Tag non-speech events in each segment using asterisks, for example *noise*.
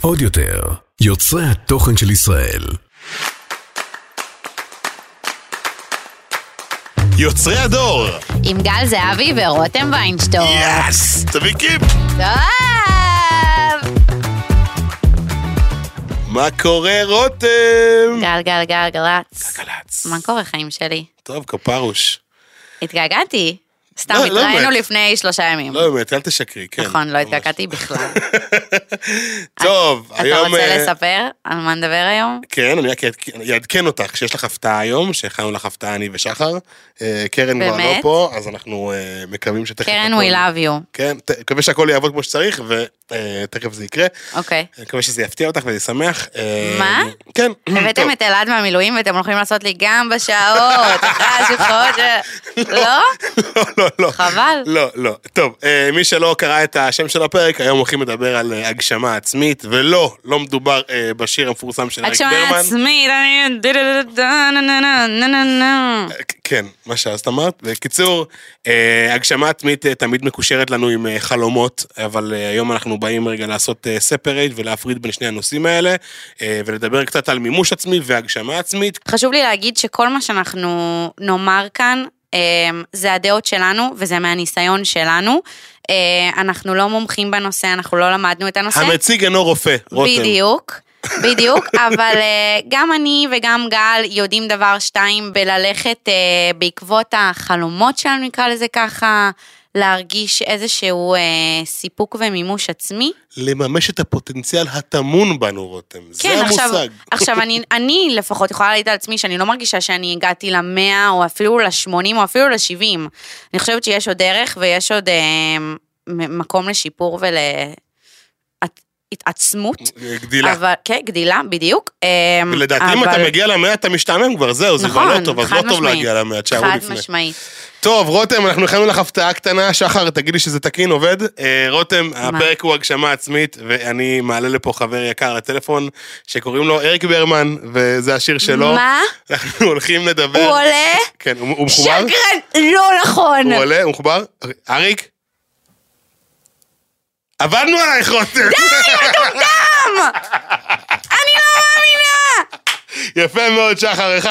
עוד יותר, יוצרי התוכן של ישראל. יוצרי הדור! עם גל זהבי ורותם ויינשטור. יס! תביא קיפ! טוב! מה קורה רותם? גל, גל, גל, גלצ. גל"צ. מה קורה חיים שלי? טוב, כפרוש. התגעגעתי. סתם, לא, לא התראינו באמת. לפני שלושה ימים. לא באמת, אל תשקרי, כן. נכון, לא ממש. התגעגעתי בכלל. *laughs* טוב, אתה היום... רוצה אה, לספר על מה נדבר היום? כן, אני רק אעדכן- אותך שיש לך הפתעה היום, שהכנו לך הפתעה אני ושחר. אה, קרן כבר לא? פה, אז אנחנו אה, מקווים שתכף... קרן, we love you. כן, מקווה שהכל יעבוד כמו שצריך, ותכף זה יקרה. אוקיי. אני מקווה שזה יפתיע אותך וזה ישמח. אה, מה? כן. הבאתם. את אלעד מהמילואים ואתם הולכים לעשות לי גם בשעות, אחרי השפחות ש... *laughs* לא? לא, לא, לא. חבל. לא, לא. טוב, אה, מי שלא קרא את השם של הפרק, היום הולכים לדבר על אה, הגשמה עצמית, ולא, לא מדובר אה, בשיר המפורסם של אריק הגשמה ברמן. עצמית, אני... נה-נה-נה-נה-נה-נה. אה, כן, מה שאז אמרת. בקיצור, אה, הגשמה עצמית אה, תמיד מקושרת לנו עם אה, חלומות, אבל אה, היום אנחנו באים רגע לעשות ספרייט ולהפריד בין שני הנושאים האלה, אה, ולדבר קצת על מימוש עצמי והגשמה עצמית. חשוב לי להגיד שכל מה שאנחנו נאמר כאן, אה, זה הדעות שלנו וזה מהניסיון שלנו. אה, אנחנו לא מומחים בנושא, אנחנו לא למדנו את הנושא. המציג אינו רופא, רותם. בדיוק, בדיוק, *laughs* אבל אה, גם אני וגם גל יודעים דבר שתיים בללכת אה, בעקבות החלומות שלנו, נקרא לזה ככה, להרגיש איזשהו אה, סיפוק ומימוש עצמי. לממש את הפוטנציאל הטמון בנו, רותם. כן, זה עכשיו, המושג. *laughs* עכשיו אני, אני לפחות יכולה להעיד על עצמי שאני לא מרגישה שאני הגעתי למאה או אפילו לשמונים או אפילו לשבעים. אני חושבת שיש עוד דרך ויש עוד אה, מקום לשיפור ולהתעצמות. גדילה. אבל, כן, גדילה, בדיוק. אה, לדעתי אם אבל- אתה מגיע למאה אתה משתעמם כבר, זהו, זה כבר נכון, לא טוב, אז חד לא טוב. להגיע למאה, תשארו חד לפני. משמעית. טוב, רותם, אנחנו הכנו לך הפתעה קטנה. שחר, תגידי שזה תקין, עובד? אה, רותם, הפרק הוא הגשמה עצמית, ואני מעלה לפה חבר יקר לטלפון, שקוראים לו אריק ברמן, וזה השיר שלו. מה? אנחנו הולכים לדבר... הוא עולה? כן, הוא הוא מחובר? שקרן, לא נכון. הוא עולה, הוא מחובר? אריק? עבדנו עלייך, רותם. דם! אני לא מאמינה! יפה מאוד, שחר, 1-0.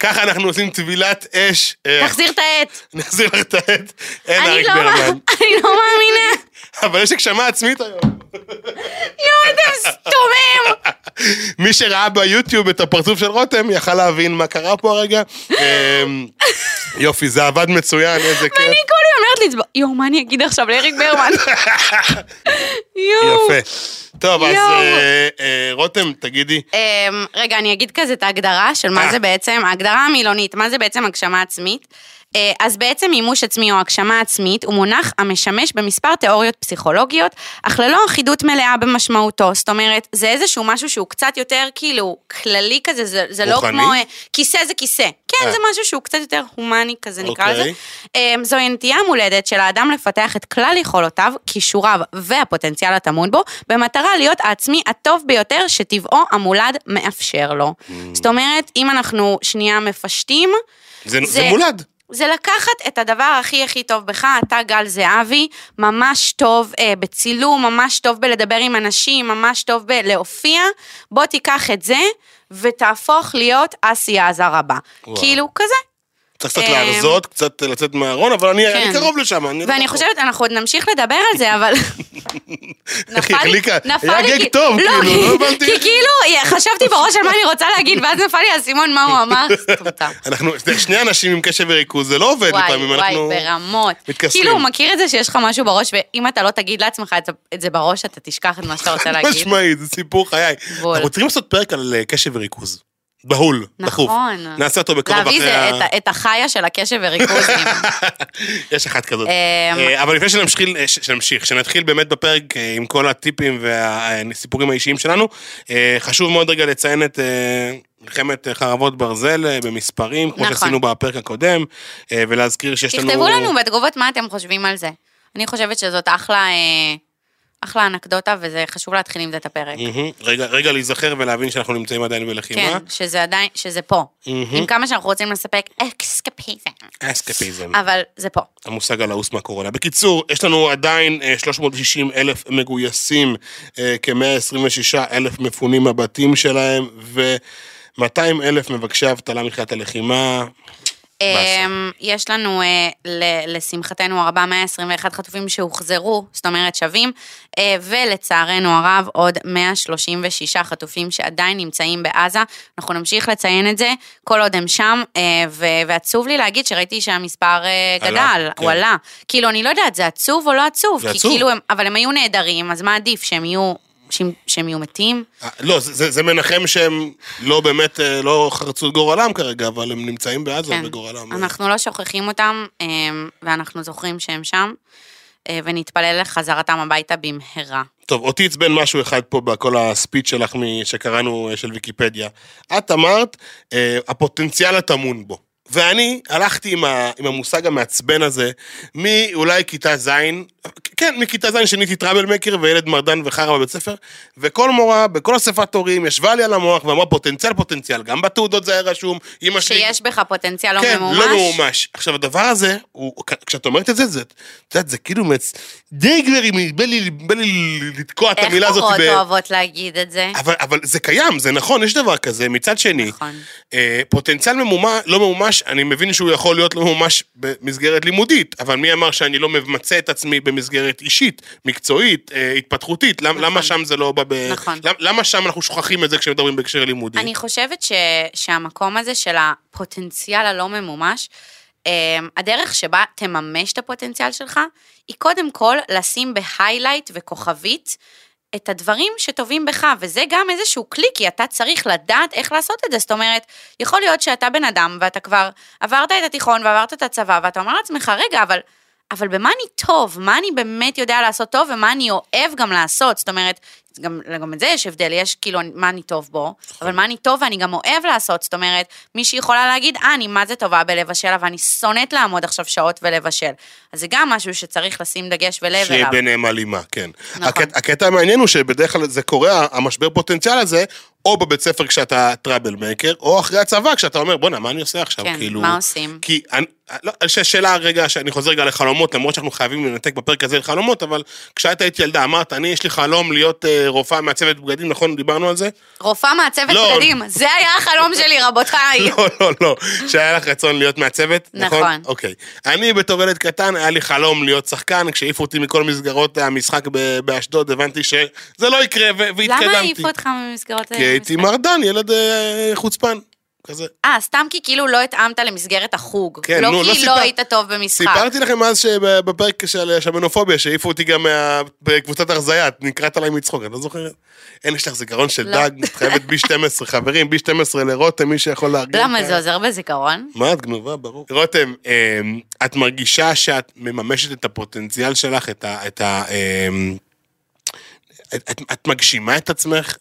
ככה אנחנו עושים טבילת אש. אה, תחזיר את העט. נחזיר לך את העט. אין אריק לא ברמן. אני לא מאמינה. אבל יש הגשמה עצמית היום. יואו, אתם סתומים. מי שראה ביוטיוב את הפרצוף של רותם, יכל להבין מה קרה פה הרגע. אמ, יופי, זה עבד מצוין, איזה כיף. אני כל יום אומרת לי, יואו, מה אני אגיד עכשיו לאריק ברמן? יואו. יפה. טוב, אז. אה, אה, רותם, תגידי, אמ, רגע, אני אגיד כזה את ההגדרה של מה אה. זה בעצם, ההגדרה המילונית, מה זה בעצם הגשמה עצמית. אה, אז בעצם מימוש עצמי או הגשמה עצמית הוא מונח המשמש במספר תיאוריות פסיכולוגיות, אך ללא אחידות מלאה במשמעותו. זאת אומרת, זה איזשהו משהו שהוא קצת יותר כאילו כללי כזה, זה, זה לא? כמו אה, כיסא זה כיסא. כן, אה. זה משהו שהוא קצת יותר הומני כזה נקרא אוקיי. לזה. אמ, זוהי נטייה מולדת של האדם לפתח את כלל יכולותיו, כישוריו והפוטנציאל הטמון בו, במטרה להיות העצמי הטוב ביותר שטבעו המולד מאפשר לו. Mm. זאת אומרת, אם אנחנו שנייה מפשטים, זה זה- זה מולד. זה לקחת את הדבר הכי הכי טוב בך, אתה גל זהבי, ממש טוב אה, בצילום, ממש טוב בלדבר עם אנשים, ממש טוב בלהופיע, בוא תיקח את זה ותהפוך להיות אסי עזר הבא. וואו. כאילו, כזה. צריך קצת אמ, להרזות, קצת לצאת מהארון, אבל אני אני כן. קרוב לשם. אני לא ואני. חושבת, אנחנו עוד נמשיך לדבר על זה, אבל... *laughs* איך היא החליקה? היה. גג טוב, כאילו, לא הבנתי. כי כאילו, חשבתי בראש על מה אני רוצה להגיד, ואז נפל לי האסימון מה הוא אמר. *laughs* סטומטם. אנחנו שני אנשים עם קשב וריכוז, זה לא עובד וואי, לפעמים, וואי, אנחנו... ברמות. מתכסחים. כאילו, הוא מכיר את זה שיש לך משהו בראש, ואם אתה לא תגיד לעצמך את זה- בראש, אתה תשכח את מה שאתה רוצה *laughs* להגיד. משמעית, זה סיפור חיי. אנחנו צריכים לעשות פרק על אה, קשב וריכוז. בהול, דחוף. נכון. נעשה אותו בקרוב להביא אחרי זה, ה... את ה- את החיה של הקשב וריכוז. *laughs* יש אחת כזאת. אמ, אה, אבל לפני שנמשיך, אה, שנמשיך, שנתחיל באמת בפרק אה, עם כל הטיפים והסיפורים האישיים שלנו, חשוב מאוד רגע לציין את מלחמת חרבות ברזל במספרים, כמו נכון. שעשינו בפרק הקודם, ולהזכיר שיש לנו... תכתבו לנו בתגובות מה אתם חושבים על זה. אני חושבת שזאת אחלה, אה, אחלה אנקדוטה, וזה חשוב להתחיל עם זה את הפרק. רגע, רגע להיזכר ולהבין שאנחנו נמצאים עדיין בלחימה. כן, שזה עדיין, שזה פה. עם כמה שאנחנו רוצים לספק אקסקפיזם. אסקפיזם. אבל זה פה. המושג הלעוס מהקורונה. בקיצור, יש לנו עדיין אה, 360 אלף מגויסים, אה, כ-126 אלף מפונים מהבתים שלהם, ו-200 אלף מבקשי אבטלה מתחילת הלחימה. אמ, יש לנו, אה, לשמחתנו הרבה, 121 חטופים שהוחזרו, זאת אומרת שווים, אה, ולצערנו הרב, עוד 136 חטופים שעדיין נמצאים בעזה. אנחנו נמשיך לציין את זה כל עוד הם שם, אה, ועצוב לי להגיד שראיתי שהמספר עלה, גדל, כן. הוא עלה. כאילו, אני לא יודעת, זה עצוב או לא עצוב? זה כי עצוב. כאילו, הם, אבל הם היו נהדרים, אז מה עדיף, שהם יהיו, שהם, שהם יהיו מתים? אה, לא, זה, זה, מנחם שהם לא באמת, אה, לא חרצו את גורלם כרגע, אבל הם נמצאים בעזה כן. בגורלם. אנחנו לא שוכחים אותם, אמ, ואנחנו זוכרים שהם שם, אה, ונתפלל לחזרתם הביתה במהרה. טוב, אותי עצבן משהו אחד פה בכל הספיץ' שלך שקראנו של ויקיפדיה. את אמרת, הפוטנציאל הטמון בו. ואני הלכתי עם, ה, עם המושג המעצבן הזה מאולי כיתה ז', כן, מכיתה ז' שניתי טראבל מקר וילד מרדן וחרא בבית ספר, וכל מורה בכל אספת הורים ישבה לי על המוח ואמרה פוטנציאל פוטנציאל, גם בתעודות זה היה רשום, אמא שלי... שיש בך פוטנציאל לא כן, ממומש. לא ממומש. עכשיו, הדבר הזה, הוא, כשאת אומרת את זה, זה, את יודעת, זה כאילו מצ... די גברי, בא לי, לתקוע את המילה איך הזאת. מורות ב- אוהבות להגיד את זה? אבל, אבל זה קיים, זה נכון, יש דבר כזה. מצד שני, נכון. אה, פוטנציאל ממומש, לא ממומש, אני מבין שהוא יכול להיות לא ממומש במסגרת לימודית, אבל מי אמר שאני לא ממצה את עצמי במסגרת אישית, מקצועית, אה, התפתחותית? למ, נכון. למה שם זה לא בא ב... נכון. למ, למה שם אנחנו שוכחים את זה כשמדברים בהקשר לימודי? אני חושבת ש, שהמקום הזה של הפוטנציאל הלא ממומש, אמ, הדרך שבה תממש את הפוטנציאל שלך, היא קודם כל לשים בהיילייט וכוכבית את הדברים שטובים בך, וזה גם איזשהו כלי, כי אתה צריך לדעת איך לעשות את זה. זאת אומרת, יכול להיות שאתה בן אדם ואתה כבר עברת את התיכון ועברת את הצבא, ואתה אומר לעצמך, רגע, אבל... אבל במה אני טוב? מה אני באמת יודע לעשות טוב ומה אני אוהב גם לעשות? זאת אומרת, גם, גם את זה יש הבדל, יש כאילו מה אני טוב בו, אבל מה אני טוב ואני גם אוהב לעשות. זאת אומרת, מישהי יכולה להגיד, אה, אני מה זה טובה בלבשל, אבל אני שונאת לעמוד עכשיו שעות ולבשל. אז זה גם משהו שצריך לשים דגש ולב שיהיה אליו. ביניהם הלימה, כן. נכון. הקטע, הקטע המעניין הוא שבדרך כלל זה קורה, המשבר פוטנציאל הזה, או בבית ספר כשאתה טראבל מייקר, או אחרי הצבא כשאתה אומר, בואנה, מה אני עושה עכשיו? כן, כאילו... מה עושים? כי, אני, לא, שאלה רגע, שאני חוזר רגע לחלומות, למרות שאנחנו חייבים לנתק בפרק הזה לחלומות, אבל כשאת היית ילדה, אמרת, אני, יש לי חלום להיות אה, רופאה מעצבת בגדים, נכון? דיברנו על זה? רופאה מעצבת לא. בגדים, זה היה החלום *laughs* שלי, רבותיי. לא, לא, לא. שהיה לך רצון להיות מעצבת, נכון? נכון. אוקיי. אני בתור ילד קטן, היה לי חלום להיות שחקן, כשהעיפו אותי מכל מסגרות המשחק באשדוד, הבנתי שזה לא יקרה, והתקדמתי. למה העיפו אותך ממסגרות כי הייתי? מרדן, ילד אה, חוצפן, כזה. אה, סתם כי כאילו לא התאמת למסגרת החוג. כן, לא נו, לא כי סיפר- לא היית טוב במשחק. סיפרתי לכם אז שבפרק של שמנופוביה, שהעיפו אותי גם מה- בקבוצת הרזייה, את נקראת עליי מצחוק, אני לא זוכרת. אין, יש לך זיכרון של לא. דג, את חייבת בי 12, *laughs* חברים, בי 12 לרותם, מי שיכול לארגן. למה את זה עוזר בזיכרון? מה את גנובה, ברור. רותם, אה, את מרגישה שאת מממשת את הפוטנציאל שלך, את ה... את ה אה, את, את, את מגשימה את עצמך?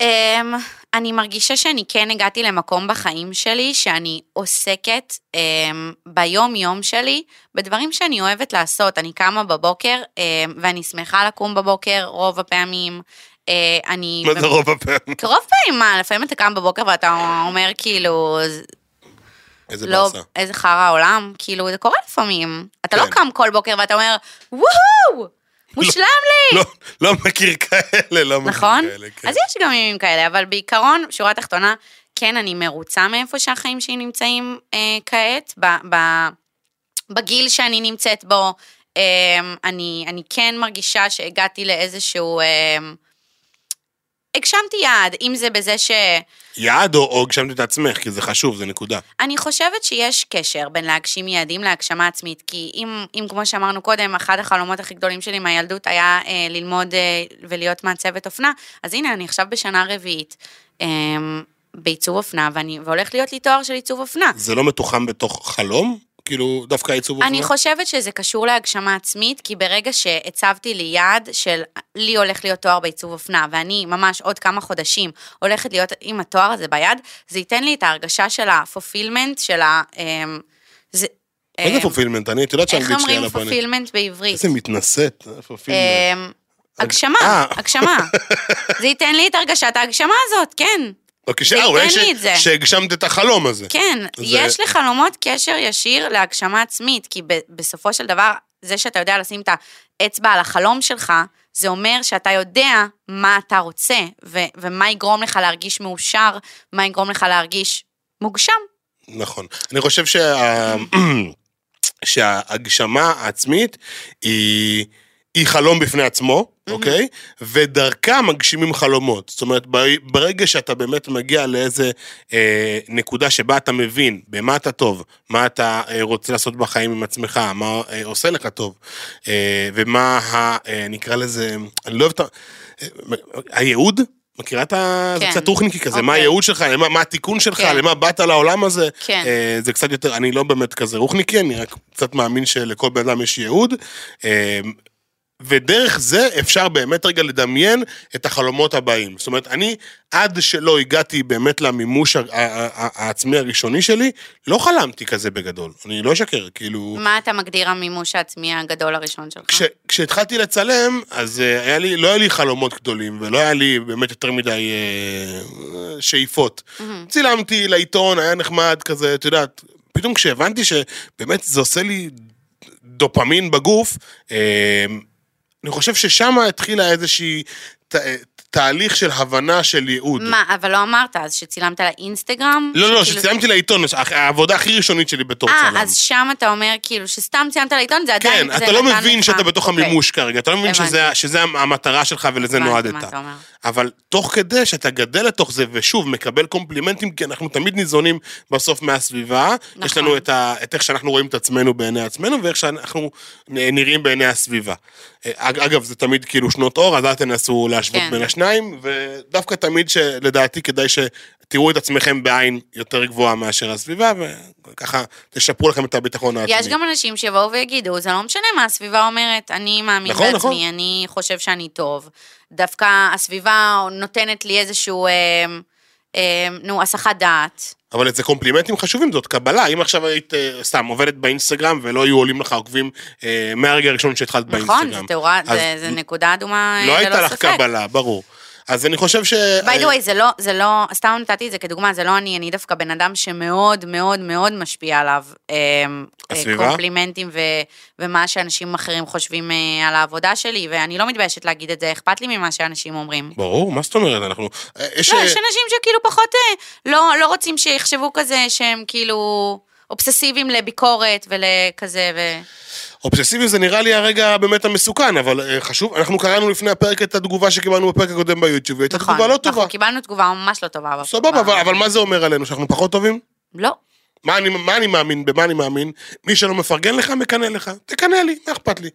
אמ, אני מרגישה שאני כן הגעתי למקום בחיים שלי, שאני עוסקת אמ, ביום-יום שלי בדברים שאני אוהבת לעשות. אני קמה בבוקר, אמ, ואני שמחה לקום בבוקר רוב הפעמים. אה, אני... מה זה רוב הפעמים? רוב פעמים, מה, לפעמים אתה קם בבוקר ואתה אומר כאילו, איזה לא, באסה. איזה חרא העולם, כאילו, זה קורה לפעמים. אתה לא כן. קם כל בוקר ואתה אומר, וואו, מושלם לי. לא, לא מכיר כאלה, לא מכיר נכון? כאלה, כן. אז יש גם ימים כאלה, אבל בעיקרון, שורה תחתונה, כן, אני מרוצה מאיפה שהחיים שלי נמצאים אה, כעת, ב, ב, בגיל שאני נמצאת בו, אה, אני, אני כן מרגישה שהגעתי לאיזשהו... אה, הגשמתי יעד, אם זה בזה ש... יעד או, או הגשמת את עצמך, כי זה חשוב, זה נקודה. אני חושבת שיש קשר בין להגשים יעדים להגשמה עצמית, כי אם, אם כמו שאמרנו קודם, אחד החלומות הכי גדולים שלי מהילדות היה אה, ללמוד אה, ולהיות מעצבת אופנה, אז הנה, אני עכשיו בשנה רביעית אה, בעיצוב אופנה, ואני, והולך להיות לי תואר של עיצוב אופנה. זה לא מתוחם בתוך חלום? כאילו, דווקא העיצוב אני אופנה? חושבת שזה קשור להגשמה עצמית, כי ברגע שהצבתי לי יעד של לי הולך להיות תואר בעיצוב אופנה, ואני ממש עוד כמה חודשים הולכת להיות עם התואר הזה ביד, זה ייתן לי את ההרגשה של ה fulfillment, של ה... אמ, זה, מה זה אמ, fulfillment? אני, את יודעת איך שהאנגלית שלי על אומרים הפנים. fulfillment בעברית? איזה מתנשאת, fulfillment. אמ, הגשמה, אה. הגשמה. *laughs* זה ייתן לי את הרגשת ההגשמה הזאת, כן. אוקיי, זה אה, אולי ש-. שהגשמת את החלום הזה. כן, זה- יש לחלומות קשר ישיר להגשמה עצמית, כי ב- בסופו של דבר, זה שאתה יודע לשים את האצבע על החלום שלך, זה אומר שאתה יודע מה אתה רוצה, ו- ומה יגרום לך להרגיש מאושר, מה יגרום לך להרגיש מוגשם. נכון. אני חושב שה... *clears throat* שההגשמה העצמית היא, היא חלום בפני עצמו, אוקיי? ודרכה מגשימים חלומות. זאת אומרת, ברגע שאתה באמת מגיע לאיזה אה, נקודה שבה אתה מבין במה אתה טוב, מה אתה אה, רוצה לעשות בחיים עם עצמך, מה אה, עושה לך טוב, אה, ומה, ה, אה, נקרא לזה, אני לא אוהב את ה... אה, הייעוד? מכירה את ה... זה כן. קצת רוחניקי כזה, מה אוקיי. הייעוד שלך, למה, מה התיקון שלך, כן. למה באת לעולם הזה. כן. אה, זה קצת יותר, אני לא באמת כזה רוחניקי, אני רק קצת מאמין שלכל בן אדם יש ייעוד. אה, ודרך זה אפשר באמת רגע לדמיין את החלומות הבאים. זאת אומרת, אני, עד שלא הגעתי באמת למימוש העצמי הראשוני שלי, לא חלמתי כזה בגדול. אני לא אשקר, כאילו... מה אתה מגדיר המימוש העצמי הגדול הראשון שלך? כש, כשהתחלתי לצלם, אז אה, היה לי, לא היה לי חלומות גדולים, ולא היה לי באמת יותר מדי אה, שאיפות. צילמתי לעיתון, היה נחמד כזה, את יודעת, פתאום כשהבנתי שבאמת זה עושה לי דופמין בגוף, אה, אני חושב ששם התחילה איזושהי ת, תהליך של הבנה של ייעוד. מה, אבל לא אמרת אז שצילמת לאינסטגרם? לא, לא, שצילמתי לעיתון, העבודה הכי ראשונית שלי בתור צלם. אה, אז שם אתה אומר כאילו שסתם ציינת לעיתון, זה עדיין, כן, זה אתה לא מבין שאתה בתוך אוקיי. המימוש כרגע, אתה לא מבין. שזה, שזה המטרה שלך ולזה נועדת. אבל תוך כדי שאתה גדל לתוך זה, ושוב, מקבל קומפלימנטים, כי אנחנו תמיד ניזונים בסוף מהסביבה. נכון. יש לנו את, ה, את איך שאנחנו רואים את עצמנו בעיני עצמנו, ואיך שאנחנו נראים בעיני הסביבה. אה, אג- אגב, זה תמיד כאילו שנות אור, אז אל תנסו להשוות כן. בין השניים, ודווקא תמיד שלדעתי כדאי שתראו את עצמכם בעין יותר גבוהה מאשר הסביבה, וככה תשפרו לכם את הביטחון העצמי. יש גם אנשים שיבואו ויגידו, זה לא משנה מה הסביבה אומרת, אני מאמין נכון, בעצמי, נכון. אני חושב שאני טוב. דווקא הסביבה נותנת לי איזשהו, אה, אה, נו, הסחת דעת. אבל זה קומפלימנטים חשובים, זאת קבלה. אם עכשיו היית אה, סתם עובדת באינסטגרם ולא היו עולים לך עוקבים אה, מהרגע הראשון שהתחלת באינסטגרם. נכון, זה תאורה, זה- זה נקודה אדומה, לא אה, הייתה ללא לך ספק. קבלה, ברור. אז אני חושב ש... דה אה, ווי, זה לא, זה לא, סתם נתתי את זה כדוגמה, זה לא אני, אני דווקא בן אדם שמאוד מאוד מאוד משפיע עליו. אה, הסביבה? קומפלימנטים ו, ומה שאנשים אחרים חושבים אה, על העבודה שלי, ואני לא מתביישת להגיד את זה, אכפת לי ממה שאנשים אומרים. ברור, מה זאת אומרת? אנחנו... אה, יש... לא, אה, יש אנשים שכאילו פחות, לא, לא רוצים שיחשבו כזה שהם כאילו אובססיביים לביקורת ולכזה, ו... אובססיבי זה נראה לי הרגע באמת המסוכן, אבל אה, חשוב, אנחנו קראנו לפני הפרק את התגובה שקיבלנו בפרק הקודם ביוטיוב, והייתה נכון, תגובה לא טובה. אנחנו קיבלנו תגובה ממש לא טובה. סבבה, אבל, אבל מה זה אומר עלינו? שאנחנו פחות טובים? לא. מה אני, מה אני מאמין? במה אני מאמין? מי שלא מפרגן לך, מקנא לך. תקנא לי, מה אכפת לי?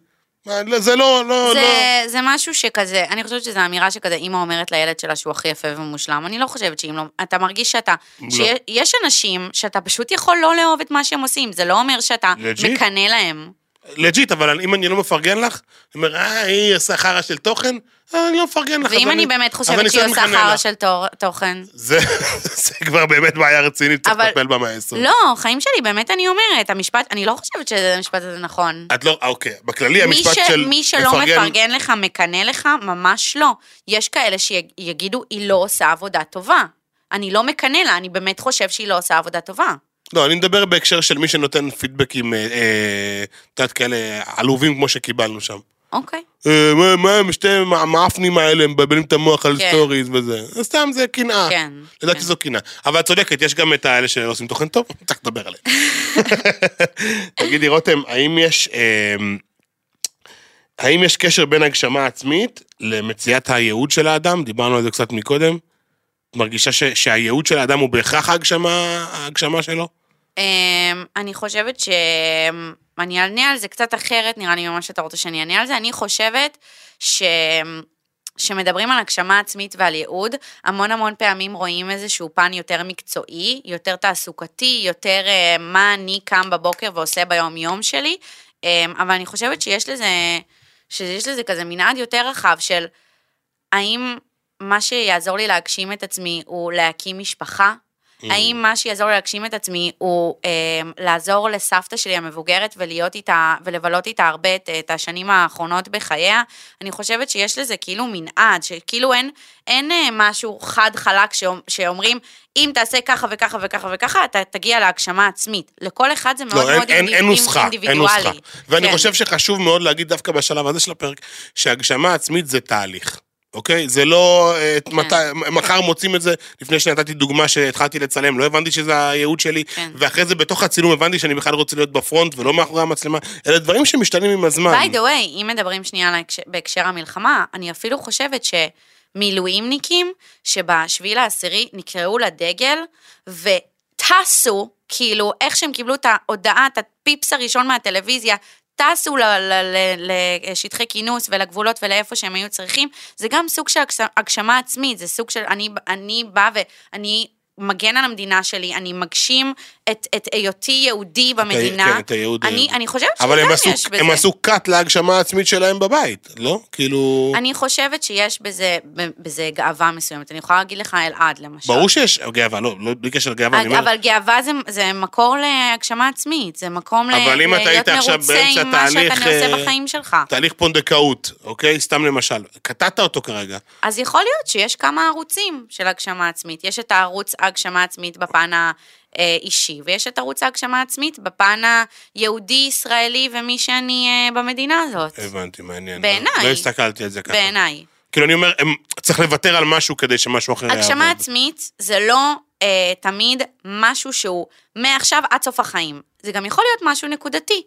מה, לא, זה לא, לא, לא... זה, זה משהו שכזה, אני חושבת שזו אמירה שכזה אימא אומרת לילד שלה שהוא הכי יפה ומושלם. אני לא חושבת שאם לא, אתה מרגיש שאתה, לא. שיש אנשים שאתה פשוט יכול לא לאהוב את מה שהם עושים, זה לא אומר שאתה? מקנא להם. לג'יט, אבל אם אני לא מפרגן לך, אני אומר, אה, היא עושה חרא של תוכן, אה, אני לא מפרגן לך. ואם אני באמת חושבת שהיא עושה חרא. של תוכן. *laughs* זה כבר באמת בעיה רצינית, צריך לטפל בה מהעשר. לא, חיים שלי, באמת אני אומרת, המשפט, אני לא חושבת שהמשפט הזה נכון. את לא, אה, אוקיי, בכללי המשפט של מי שלא מפרגן לך, מקנא לך, ממש לא. יש כאלה שיגידו, היא לא עושה עבודה טובה. אני לא מקנא לה, אני באמת חושב שהיא לא עושה עבודה טובה. לא, אני מדבר בהקשר של מי שנותן פידבקים, אה, אה, את יודעת, כאלה עלובים כמו שקיבלנו שם. אוקיי. אה, מה, מה הם שתי המאפנים האלה, מבלבלים את המוח על כן. סטוריז וזה. סתם זה קנאה. כן, לדעתי כן. זו קנאה. אבל את צודקת, יש גם את האלה שעושים תוכן טוב, *laughs* צריך לדבר עליהם. *laughs* תגידי, רותם, האם יש... האם יש קשר בין הגשמה עצמית למציאת הייעוד של האדם? דיברנו על זה קצת מקודם. את מרגישה ש, שהייעוד של האדם הוא בהכרח ההגשמה, ההגשמה שלו? אמ, אני חושבת ש... אני אענה על זה קצת אחרת, נראה לי ממה שאתה רוצה שאני אענה על זה. אני חושבת ש... שמדברים על הגשמה עצמית ועל ייעוד, המון המון פעמים רואים איזשהו פן יותר מקצועי, יותר תעסוקתי, יותר אה, מה אני קם בבוקר ועושה ביום-יום שלי, אה, אבל אני חושבת שיש לזה, שיש לזה כזה מנעד יותר רחב של האם מה שיעזור לי להגשים את עצמי הוא להקים משפחה, האם מה שיעזור לי להגשים את עצמי הוא אה, לעזור לסבתא שלי המבוגרת ולהיות איתה, ולבלות איתה הרבה את, את השנים האחרונות בחייה? אני חושבת שיש לזה כאילו מנעד, שכאילו אין, אין אה, משהו חד חלק שאומ, שאומרים, אם תעשה ככה וככה וככה וככה, אתה תגיע להגשמה עצמית. לכל אחד זה מאוד לא, אין, מאוד אין, אין נוסחה, אין אינדיבידואלי. נוסחה. ואני כן. חושב שחשוב מאוד להגיד דווקא בשלב הזה של הפרק, שהגשמה עצמית זה תהליך. אוקיי? זה לא אה, כן. מתי, מחר מוצאים את זה, לפני שנתתי דוגמה שהתחלתי לצלם, לא הבנתי שזה הייעוד שלי, כן. ואחרי זה בתוך הצילום הבנתי שאני בכלל רוצה להיות בפרונט ולא מאחורי המצלמה, אלה דברים שמשתנים עם הזמן. by the way, אם מדברים שנייה בהקשר המלחמה, אני אפילו חושבת שמילואימניקים שבשביעי לעשירי נקראו לדגל וטסו, כאילו, איך שהם קיבלו את ההודעה, את הפיפס הראשון מהטלוויזיה, טסו לשטחי כינוס ולגבולות ולאיפה שהם היו צריכים, זה גם סוג של הגש- הגשמה עצמית, זה סוג של אני, אני באה ואני מגן על המדינה שלי, אני מגשים את, את היותי יהודי במדינה. כן, את הייעוד. אני, אני חושבת אבל שגם עשו, יש בזה. הם עשו cut להגשמה העצמית שלהם בבית, לא? כאילו... אני חושבת שיש בזה, בזה גאווה מסוימת. אני יכולה להגיד לך אלעד, למשל. ברור שיש גאווה, לא, לא בלי קשר לגאווה, אומר... אבל גאווה זה, זה מקור להגשמה עצמית, זה מקום ל- אבל להיות מרוצה עם מה שאתה תהליך, עושה אה, בחיים שלך. תהליך פונדקאות, אוקיי? סתם למשל. קטעת אותו כרגע. אז יכול להיות שיש כמה ערוצים של הגשמה עצמית. יש את הערוץ הגשמה עצמית בפן האישי, ויש את ערוץ ההגשמה עצמית בפן היהודי-ישראלי ומי שאני אה, במדינה הזאת. הבנתי, מעניין. בעיניי. לא הסתכלתי על זה ככה. בעיניי. כאילו, אני אומר, הם- צריך לוותר על משהו כדי שמשהו אחר יעבוד. הגשמה עצמית זה לא אה, תמיד משהו שהוא מעכשיו עד סוף החיים. זה גם יכול להיות משהו נקודתי.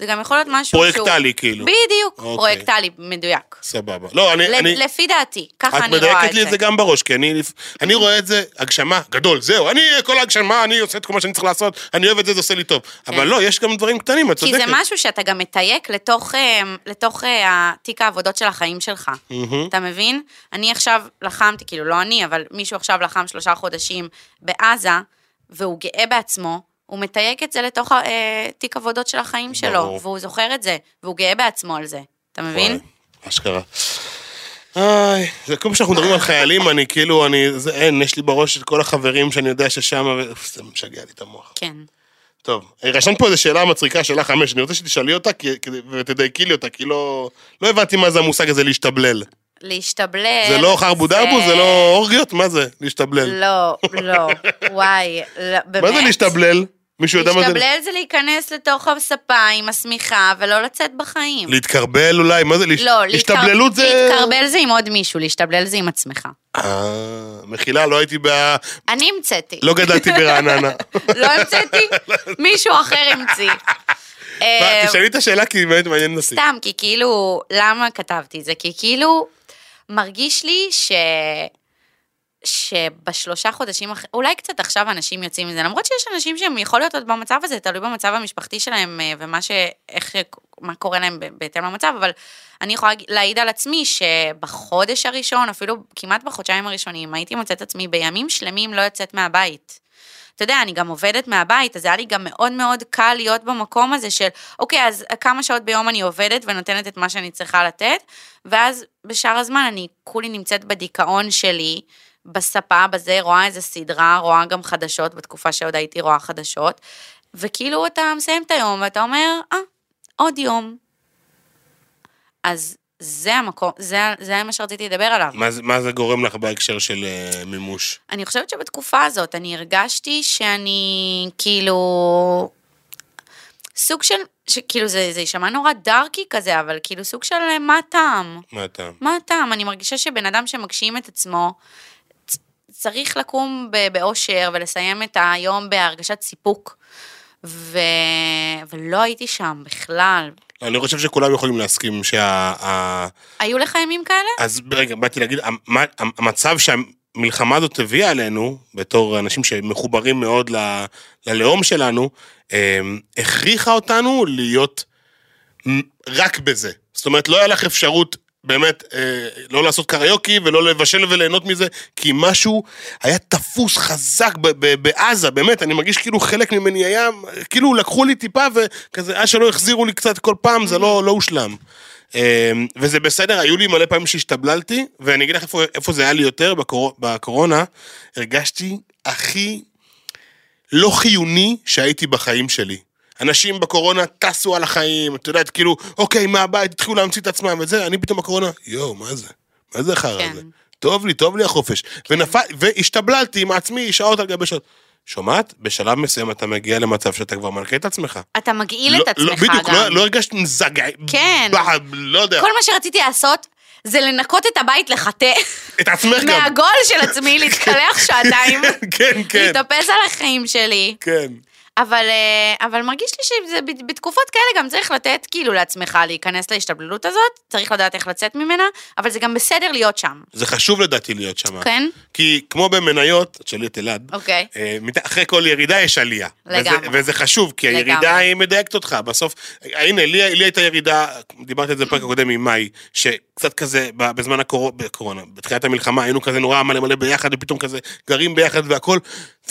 זה גם יכול להיות משהו שהוא... פרויקטלי, כאילו. בדיוק, אוקיי. פרויקטלי, מדויק. סבבה. לא, אני... ל- אני... לפי דעתי, ככה את אני רואה מדייקת את לי את זה גם בראש, כי אני, *laughs* אני רואה את זה, הגשמה, גדול, זהו, אני, כל ההגשמה, אני עושה את כל מה שאני צריך לעשות, אני אוהב את זה, זה עושה לי טוב. אבל לא, יש גם דברים קטנים, את כי צודקת. זה משהו שאתה גם מתייק לתוך, אה, לתוך אה, תיק העבודות של החיים שלך. מהמם. אתה מבין? אני עכשיו לחמתי, כאילו לא אני, אבל מישהו עכשיו לחם שלושה חודשים בעזה, והוא גאה בעצמו, הוא מתייק את זה לתוך אה, תיק עבודות של החיים שלו, ברור. והוא זוכר את זה, והוא גאה בעצמו על זה. אתה מבין? אשכרה. איי, זה כל פעם שאנחנו מדברים על חיילים, אני כאילו, אני, זה אין, יש לי בראש את כל החברים שאני יודע ששם, זה משגע לי את המוח. כן. טוב, רשמת פה איזו שאלה מצחיקה, שאלה חמש, אני רוצה שתשאלי אותה ותדייקי לי אותה, כי לא, לא הבנתי מה זה המושג הזה להשתבלל. להשתבלל. זה לא חרבו דרבו? זה לא אורגיות? מה זה להשתבלל? לא, לא, *laughs* וואי, לא, באמת. מה זה להשתבלל? מישהו יודע מה זה? להשתבלל זה להיכנס לתוך הספה עם השמיכה ולא לצאת בחיים. להתקרבל אולי? מה זה? לא, השתבללות זה... להתקרבל זה עם עוד מישהו, להשתבלל זה עם עצמך. אה, מחילה, לא הייתי ב... אני המצאתי. לא גדלתי ברעננה. *laughs* לא המצאתי, מישהו אחר המציא. אה, תשאלי את השאלה כי באמת מעניין נושא. סתם, כי כאילו, למה כתבתי את זה? כי כאילו, מרגיש לי ש... שבשלושה חודשים, אולי קצת עכשיו אנשים יוצאים מזה, למרות שיש אנשים שהם יכול להיות עוד במצב הזה, תלוי במצב המשפחתי שלהם אה, ומה ש... איך... מה קורה להם בהתאם למצב, אבל אני יכולה להעיד על עצמי שבחודש הראשון, אפילו כמעט בחודשיים הראשונים, הייתי מוצאת עצמי בימים שלמים לא יוצאת מהבית. אתה יודע, אני גם עובדת מהבית, אז היה לי גם מאוד מאוד קל להיות במקום הזה של, אוקיי, אז כמה שעות ביום אני עובדת ונותנת את מה שאני צריכה לתת, ואז בשאר הזמן אני כולי נמצאת בדיכאון שלי, בספה, בזה, רואה איזה סדרה, רואה גם חדשות, בתקופה שעוד הייתי רואה חדשות, וכאילו אתה מסיים את היום ואתה אומר, אה, עוד יום. אז זה המקום, זה, זה מה שרציתי לדבר עליו. מה מה זה גורם לך בהקשר של אה, מימוש? אני חושבת שבתקופה הזאת אני הרגשתי שאני כאילו... סוג של, שכאילו זה, זה יישמע נורא דארקי כזה, אבל כאילו סוג של אה, מה הטעם? מה הטעם? מה הטעם? אני מרגישה שבן אדם שמגשים את עצמו, צריך לקום באושר ולסיים את היום בהרגשת סיפוק. ו... ולא הייתי שם בכלל. אני חושב שכולם יכולים להסכים שה... היו לך ימים כאלה? אז רגע, באתי להגיד, המ- המצב שהמלחמה הזאת הביאה עלינו, בתור אנשים שמחוברים מאוד ל- ללאום שלנו, אה, הכריחה אותנו להיות רק בזה. זאת אומרת, לא היה לך אפשרות באמת אה, לא לעשות קריוקי ולא לבשל וליהנות מזה, כי משהו היה תפוס חזק ב- ב- בעזה, באמת, אני מרגיש כאילו חלק ממני היה, כאילו לקחו לי טיפה וכזה, עד שלא החזירו לי קצת כל פעם, זה לא, לא הושלם. אה, וזה בסדר, היו לי מלא פעמים שהשתבללתי, ואני אגיד לך איפה, איפה זה היה לי יותר בקור, בקורונה, הרגשתי הכי לא חיוני שהייתי בחיים שלי. אנשים בקורונה טסו על החיים, את יודעת, כאילו, אוקיי, מהבית, התחילו להמציא את עצמם וזה, אני פתאום בקורונה, יואו, מה זה? מה זה החרא כן. הזה? טוב לי, טוב לי החופש. ונפל, והשתבללתי עם עצמי שעות על גבי שעות. שומעת? בשלב מסוים אתה מגיע למצב שאתה כבר מלכה את עצמך. אתה מגעיל לא- את לא- עצמך בדיוק, גם. לא- לא הרגשת מזגע... כן. בח- לא יודע. כל מה שרציתי לעשות זה לנקות את הבית לחטא. את עצמך גם. מהגול של עצמי, להתקלח שעתיים, *laughs* כן, כן, להתאפס על החיים שלי. כן. אבל, אה, אבל מרגיש לי שבתקופות כאלה גם צריך לתת כאילו לעצמך להיכנס להשתבללות הזאת, צריך לדעת איך לצאת ממנה, אבל זה גם בסדר להיות שם, זה חשוב לדעתי להיות שם. כן? כי כמו במניות, תשאלי את אלעד, אוקיי. אה, אחרי כל ירידה יש עלייה. לגמרי. וזה, וזה חשוב, כי הירידה לגמרי. היא מדייקת אותך. בסוף, הנה, לי, לי הייתה ירידה, דיברתי על זה בפרק הקודם עם מאי, שקצת כזה, בזמן הקור... בקורונה, בתחילת המלחמה, היינו כזה נורא מלא מלא ביחד, ופתאום כזה גרים ביחד והכל,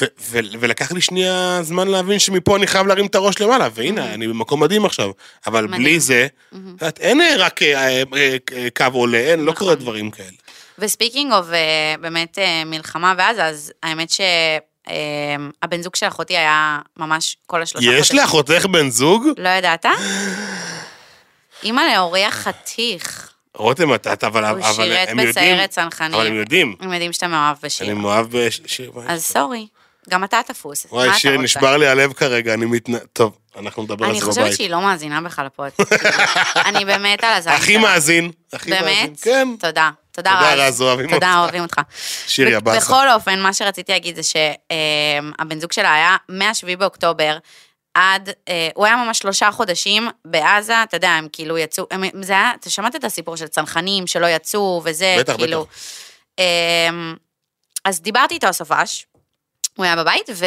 ו- ו- ולקח לי שנייה זמן להבין שמפה אני חייב להרים את הראש למעלה, והנה, אני במקום מדהים עכשיו. אבל. בלי זה, אין אה, רק אה, אה, קו עולה, אין, לא קורה דברים כאלה. ו speaking of באמת מלחמה ועזה, אז האמת שהבן זוג של אחותי היה ממש כל השלושה יש לאחותך בן זוג? לא ידעת? *gasps* אימא להוריח חתיך. רותם, את, אבל, הוא אבל שירת הם יודעים, בסיירת צנחנים. אבל הם יודעים, הם יודעים שאתה מאוהב בשיר. אני מאוהב בשיר. אז סורי, גם אתה תפוס. וואי, שיר? נשבר לי הלב כרגע, אני מתנ... טוב, אנחנו נדבר על אני זה חושבת בבית. שהיא לא מאזינה בכלל לפוד. אני באמת על הזין הכי. מאזין, הכי מאזין. באמת? כן. תודה. תודה תודה, רז. רז, אוהבים אותך. תודה, אוהבים אותך. שירי הבאסה. בכל אופן, מה שרציתי להגיד זה שהבן זוג שלה היה מ-7 באוקטובר עד, אה, הוא היה ממש שלושה חודשים בעזה, אתה יודע, הם כאילו יצאו, הם, זה היה, אתה שמעת את הסיפור של צנחנים שלא יצאו וזה, בטח, כאילו. בטח. אמ, אז דיברתי איתו הסופש, הוא היה בבית, ו,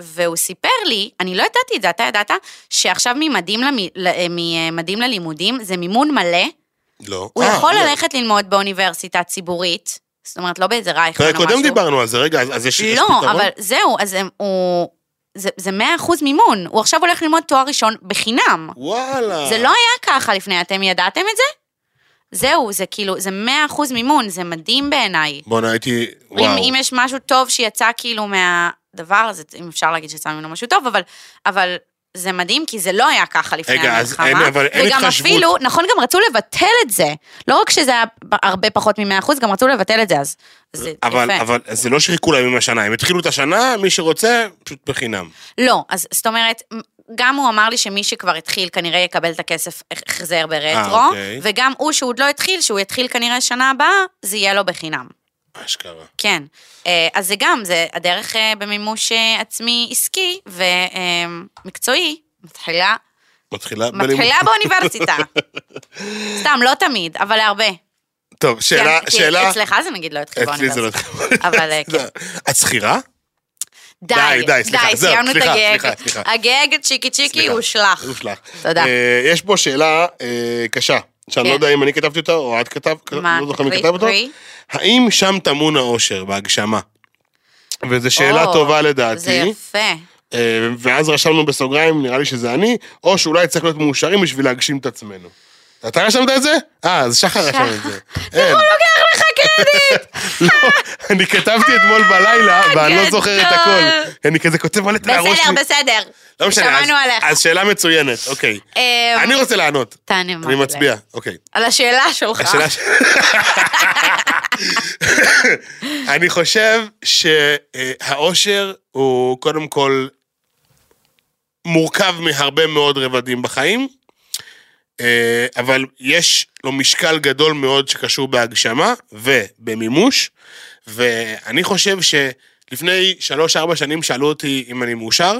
והוא סיפר לי, אני לא ידעתי את זה, אתה ידעת, שעכשיו ממדים, למ, ל- ממדים ללימודים זה מימון מלא, לא. הוא אה, יכול לא. ללכת ללמוד באוניברסיטה ציבורית, זאת אומרת, לא באיזה רייכמן או משהו. קודם דיברנו על זה, רגע, אז אז יש יש לא, פתרון? אבל זהו, אז הם, הוא... זה, זה 100% מימון, הוא עכשיו הולך ללמוד תואר ראשון בחינם. וואלה. זה לא היה ככה לפני, אתם ידעתם את זה? זהו, זה כאילו, זה 100% מימון, זה מדהים בעיניי. בואנה, הייתי... אם, וואו. אם יש משהו טוב שיצא כאילו מהדבר הזה, אם אפשר להגיד שיצא ממנו משהו טוב, אבל, אבל זה מדהים, כי זה לא היה ככה לפני רגע, אז המלחמה. אין- אבל אין וגם התחשבות. אפילו, נכון, גם רצו לבטל את זה. לא רק שזה היה הרבה פחות מ-100%, גם רצו לבטל את זה, אז זה אבל, יפה. אבל זה לא שחיכו להם עם השנה, הם התחילו את השנה, מי שרוצה, פשוט בחינם. לא, אז זאת אומרת, גם הוא אמר לי שמי שכבר התחיל כנראה יקבל את הכסף החזר ברטרו, אה, אוקיי. וגם הוא שעוד לא התחיל, שהוא יתחיל כנראה שנה הבאה, זה יהיה לו בחינם. אשכרה. כן. אה, אז זה גם, זה הדרך אה, במימוש עצמי עסקי ומקצועי, מתחילה, מתחילה בלימוד. מתחילה באוניברסיטה. *laughs* סתם, לא תמיד, אבל להרבה. טוב, שאלה, כן, כי שאלה... אצלך זה נגיד לא התחיל אצלי זה לא באוניברסיטה. אבל כן. *laughs* את שכירה? די, די, סליחה, די, זהו, סיימנו את סליחה, הגג. סליחה, סליחה. הגג צ'יקי צ'יקי סליחה. הושלך. הושלך. תודה. אה, יש פה שאלה אה, קשה, שאני לא כן. יודע אם אני כתבתי אותה או את כתבת, מה, לא זוכר מי כתב אותה. האם שם טמון האושר בהגשמה? וזו שאלה או, טובה זה לדעתי. יפה. אה, ואז רשמנו בסוגריים, נראה לי שזה אני, או שאולי צריך להיות מאושרים בשביל להגשים את עצמנו. אתה רשמת את זה? אה, אז שחר רשם את זה. אין. הוא לוקח לך לא, *laughs* אני כתבתי אתמול בלילה, ואני לא זוכר את. הכל. אני כזה כותב מלא את הראש בסדר. בסדר. לא משנה, אז- שמענו עליך. אז שאלה מצוינת, אוקיי. אמ, אני רוצה לענות. תענה מה אני. מצביע, אוקיי. על השאלה שלך. השאלה ש... *laughs* אני חושב שהאושר הוא קודם כל מורכב מהרבה מאוד רבדים בחיים, אה, אבל יש לו משקל גדול מאוד שקשור בהגשמה ובמימוש, ואני חושב שלפני שלוש-ארבע שנים שאלו אותי אם אני מאושר,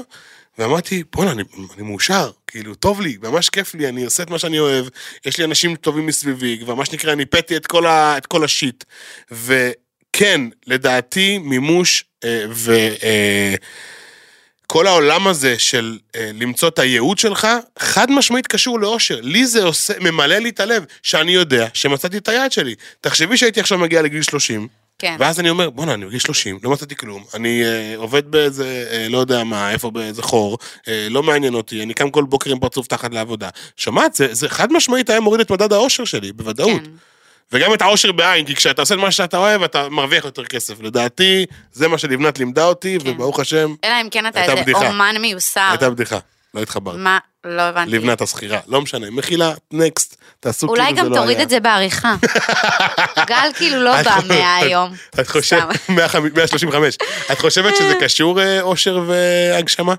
ואמרתי, בואנה, אני, אני מאושר, כאילו, טוב לי, ממש כיף לי, אני עושה את מה שאני אוהב, יש לי אנשים טובים מסביבי, כבר מה שנקרא, ניפאתי את כל, ה, את כל השיט. וכן, לדעתי, מימוש אה, ו... אה, כל העולם הזה של אה, למצוא את הייעוד שלך, חד משמעית קשור לאושר. לי זה עושה, ממלא לי את הלב, שאני יודע שמצאתי את היעד שלי. תחשבי שהייתי עכשיו מגיע לגיל 30, כן. ואז אני אומר, בואנה, אני בגיל 30, לא מצאתי כלום, אני אה, עובד באיזה, אה, לא יודע מה, איפה באיזה חור, אה, לא מעניין אותי, אני קם כל בוקר עם פרצוף תחת לעבודה. שומעת, זה, זה חד משמעית היה מוריד את מדד האושר שלי, בוודאות. כן. וגם את העושר בעין, כי כשאתה עושה את מה שאתה אוהב, אתה מרוויח יותר כסף. לדעתי, זה מה שלבנת לימדה אותי, כן. וברוך השם, אלא אם כן אתה איזה בדיחה. אומן מיוסר. הייתה בדיחה. לא התחברת. מה? לא הבנתי. לבנת השכירה. לא משנה, מחילה, נקסט, תעשו כאילו זה לא אולי היה. גם תוריד את זה בעריכה. *laughs* גל כאילו לא בא מהיום. את חושבת, סתם. 135. את חושבת שזה *laughs* קשור אה, אושר והגשמה?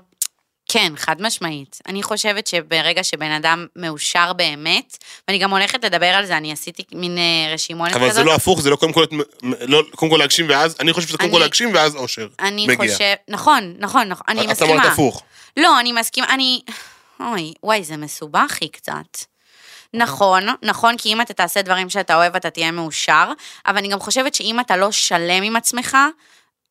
כן, חד משמעית. אני חושבת שברגע שבן אדם מאושר באמת, ואני גם הולכת לדבר על זה, אני עשיתי מין אה, רשימונת כזאת. אבל זה לא הפוך, זה לא קודם כל, לא, קודם כל להגשים ואז, אני חושב שזה קודם כל להגשים ואז אושר. אני מגיע. חושב, נכון, נכון, נכון, אני את מסכימה. אמרת הפוך. לא, אני מסכימה, אני... אוי, וואי, זה מסובך היא קצת. נכון, נכון, כי אם אתה תעשה דברים שאתה אוהב, אתה תהיה מאושר, אבל אני גם חושבת שאם אתה לא שלם עם עצמך,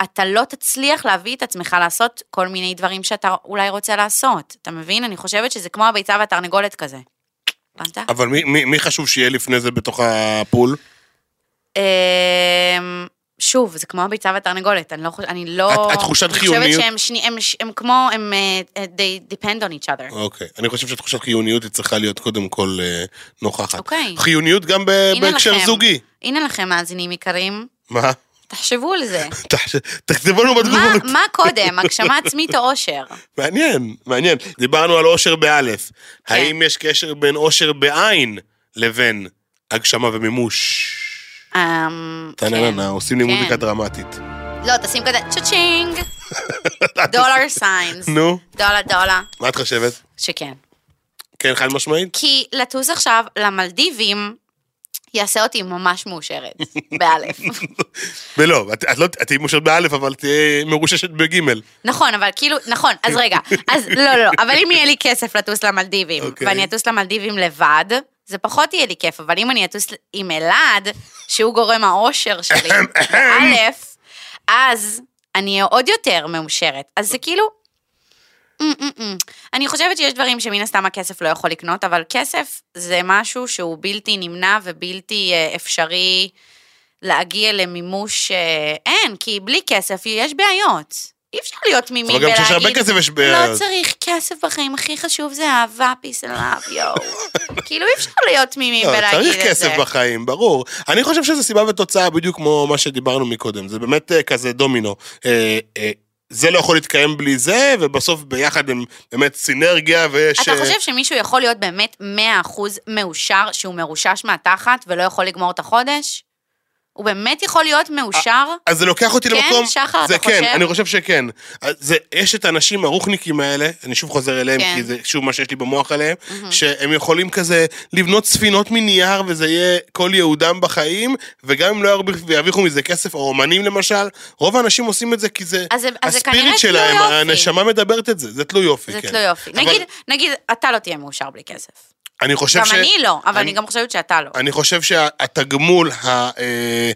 אתה לא תצליח להביא את עצמך לעשות כל מיני דברים שאתה אולי רוצה לעשות. אתה מבין? אני חושבת שזה כמו הביצה והתרנגולת כזה. הבנת? אבל מי, מי, מי חשוב שיהיה לפני זה בתוך הפול? אמ, שוב, זה כמו הביצה והתרנגולת, אני לא חושבת, אני לא... התחושת אני חיוניות- חושבת שהם שני, הם, הם כמו, הם, אה, they depend on each other. אוקיי. אני חושב שתחושת חיוניות היא צריכה להיות קודם כל אה, נוכחת. אוקיי. חיוניות גם בהקשר. זוגי. הנה לכם, מאזינים יקרים, מה? תחשבו על זה. תכתבו לנו בתגובות. מה קודם, הגשמה עצמית או אושר? מעניין, מעניין. דיברנו על אושר באלף. כן. האם יש קשר בין עושר בעין לבין הגשמה ומימוש? אמ, טה-נה-נה-נה, עושים לי כן. מוזיקה דרמטית. לא, תשים כזה cha-ching, *laughs* dollar signs, נו, דולר דולר, מה את חושבת? שכן. כן, חד משמעית? כי לטוס עכשיו למלדיבים יעשה אותי ממש מאושרת, באלף. *laughs* ולא, את את לא, תהיי מאושרת באלף, אבל תהיי מרוששת בגימל. נכון, אבל כאילו, נכון, אז רגע, אז *laughs* לא, לא, לא, אבל אם יהיה לי כסף לטוס למלדיבים, אוקיי. ואני אטוס למלדיבים לבד, זה פחות יהיה לי כיף, אבל אם אני אטוס עם אלעד, שהוא גורם האושר שלי, באלף, אז אני אהיה עוד יותר מאושרת. אז זה כאילו... אמ, אמ, אמ. אני חושבת שיש דברים שמן הסתם הכסף לא יכול לקנות, אבל כסף זה משהו שהוא בלתי נמנע ובלתי אה, אפשרי להגיע למימוש... אה, אין, כי בלי כסף יש בעיות. אי אפשר להיות תמימים אבל גם ולהגיד... כשיש הרבה כסף יש לא. צריך כסף בחיים, הכי חשוב זה אהבה, peace and love, יואו. *laughs* כאילו אי אפשר להיות תמימים לא, ולהגיד את זה. צריך כסף בחיים, ברור. אני חושב שזה סיבה ותוצאה בדיוק כמו מה שדיברנו מקודם. זה באמת אה, כזה דומינו. זה לא יכול להתקיים בלי זה, ובסוף ביחד הם באמת סינרגיה ויש... אתה חושב שמישהו יכול להיות באמת 100% מאושר, שהוא מרושש מהתחת ולא יכול לגמור את החודש? הוא באמת יכול להיות מאושר? אז זה לוקח אותי כן, למקום... שחר, זה אתה כן, חושב? אני חושב שכן. אז זה, יש את האנשים הרוחניקים האלה, אני שוב חוזר אליהם, כן. כי זה שוב מה שיש לי במוח עליהם, שהם יכולים כזה לבנות ספינות מנייר, וזה יהיה כל ייעודם בחיים, וגם אם לא ירוויחו- מזה כסף, או אומנים למשל, רוב האנשים עושים את זה כי זה אז זה- אז זה כנראה הספיריט שלהם, יופי. הנשמה מדברת את זה, זה תלוי יופי, זה כן. תלוי יופי. אבל נגיד, נגיד, אתה לא תהיה מאושר בלי כסף. אני חושב גם ש... אני לא, אבל אני- אני גם חושבת שאתה לא. אני חושב שהתגמול ה, אה,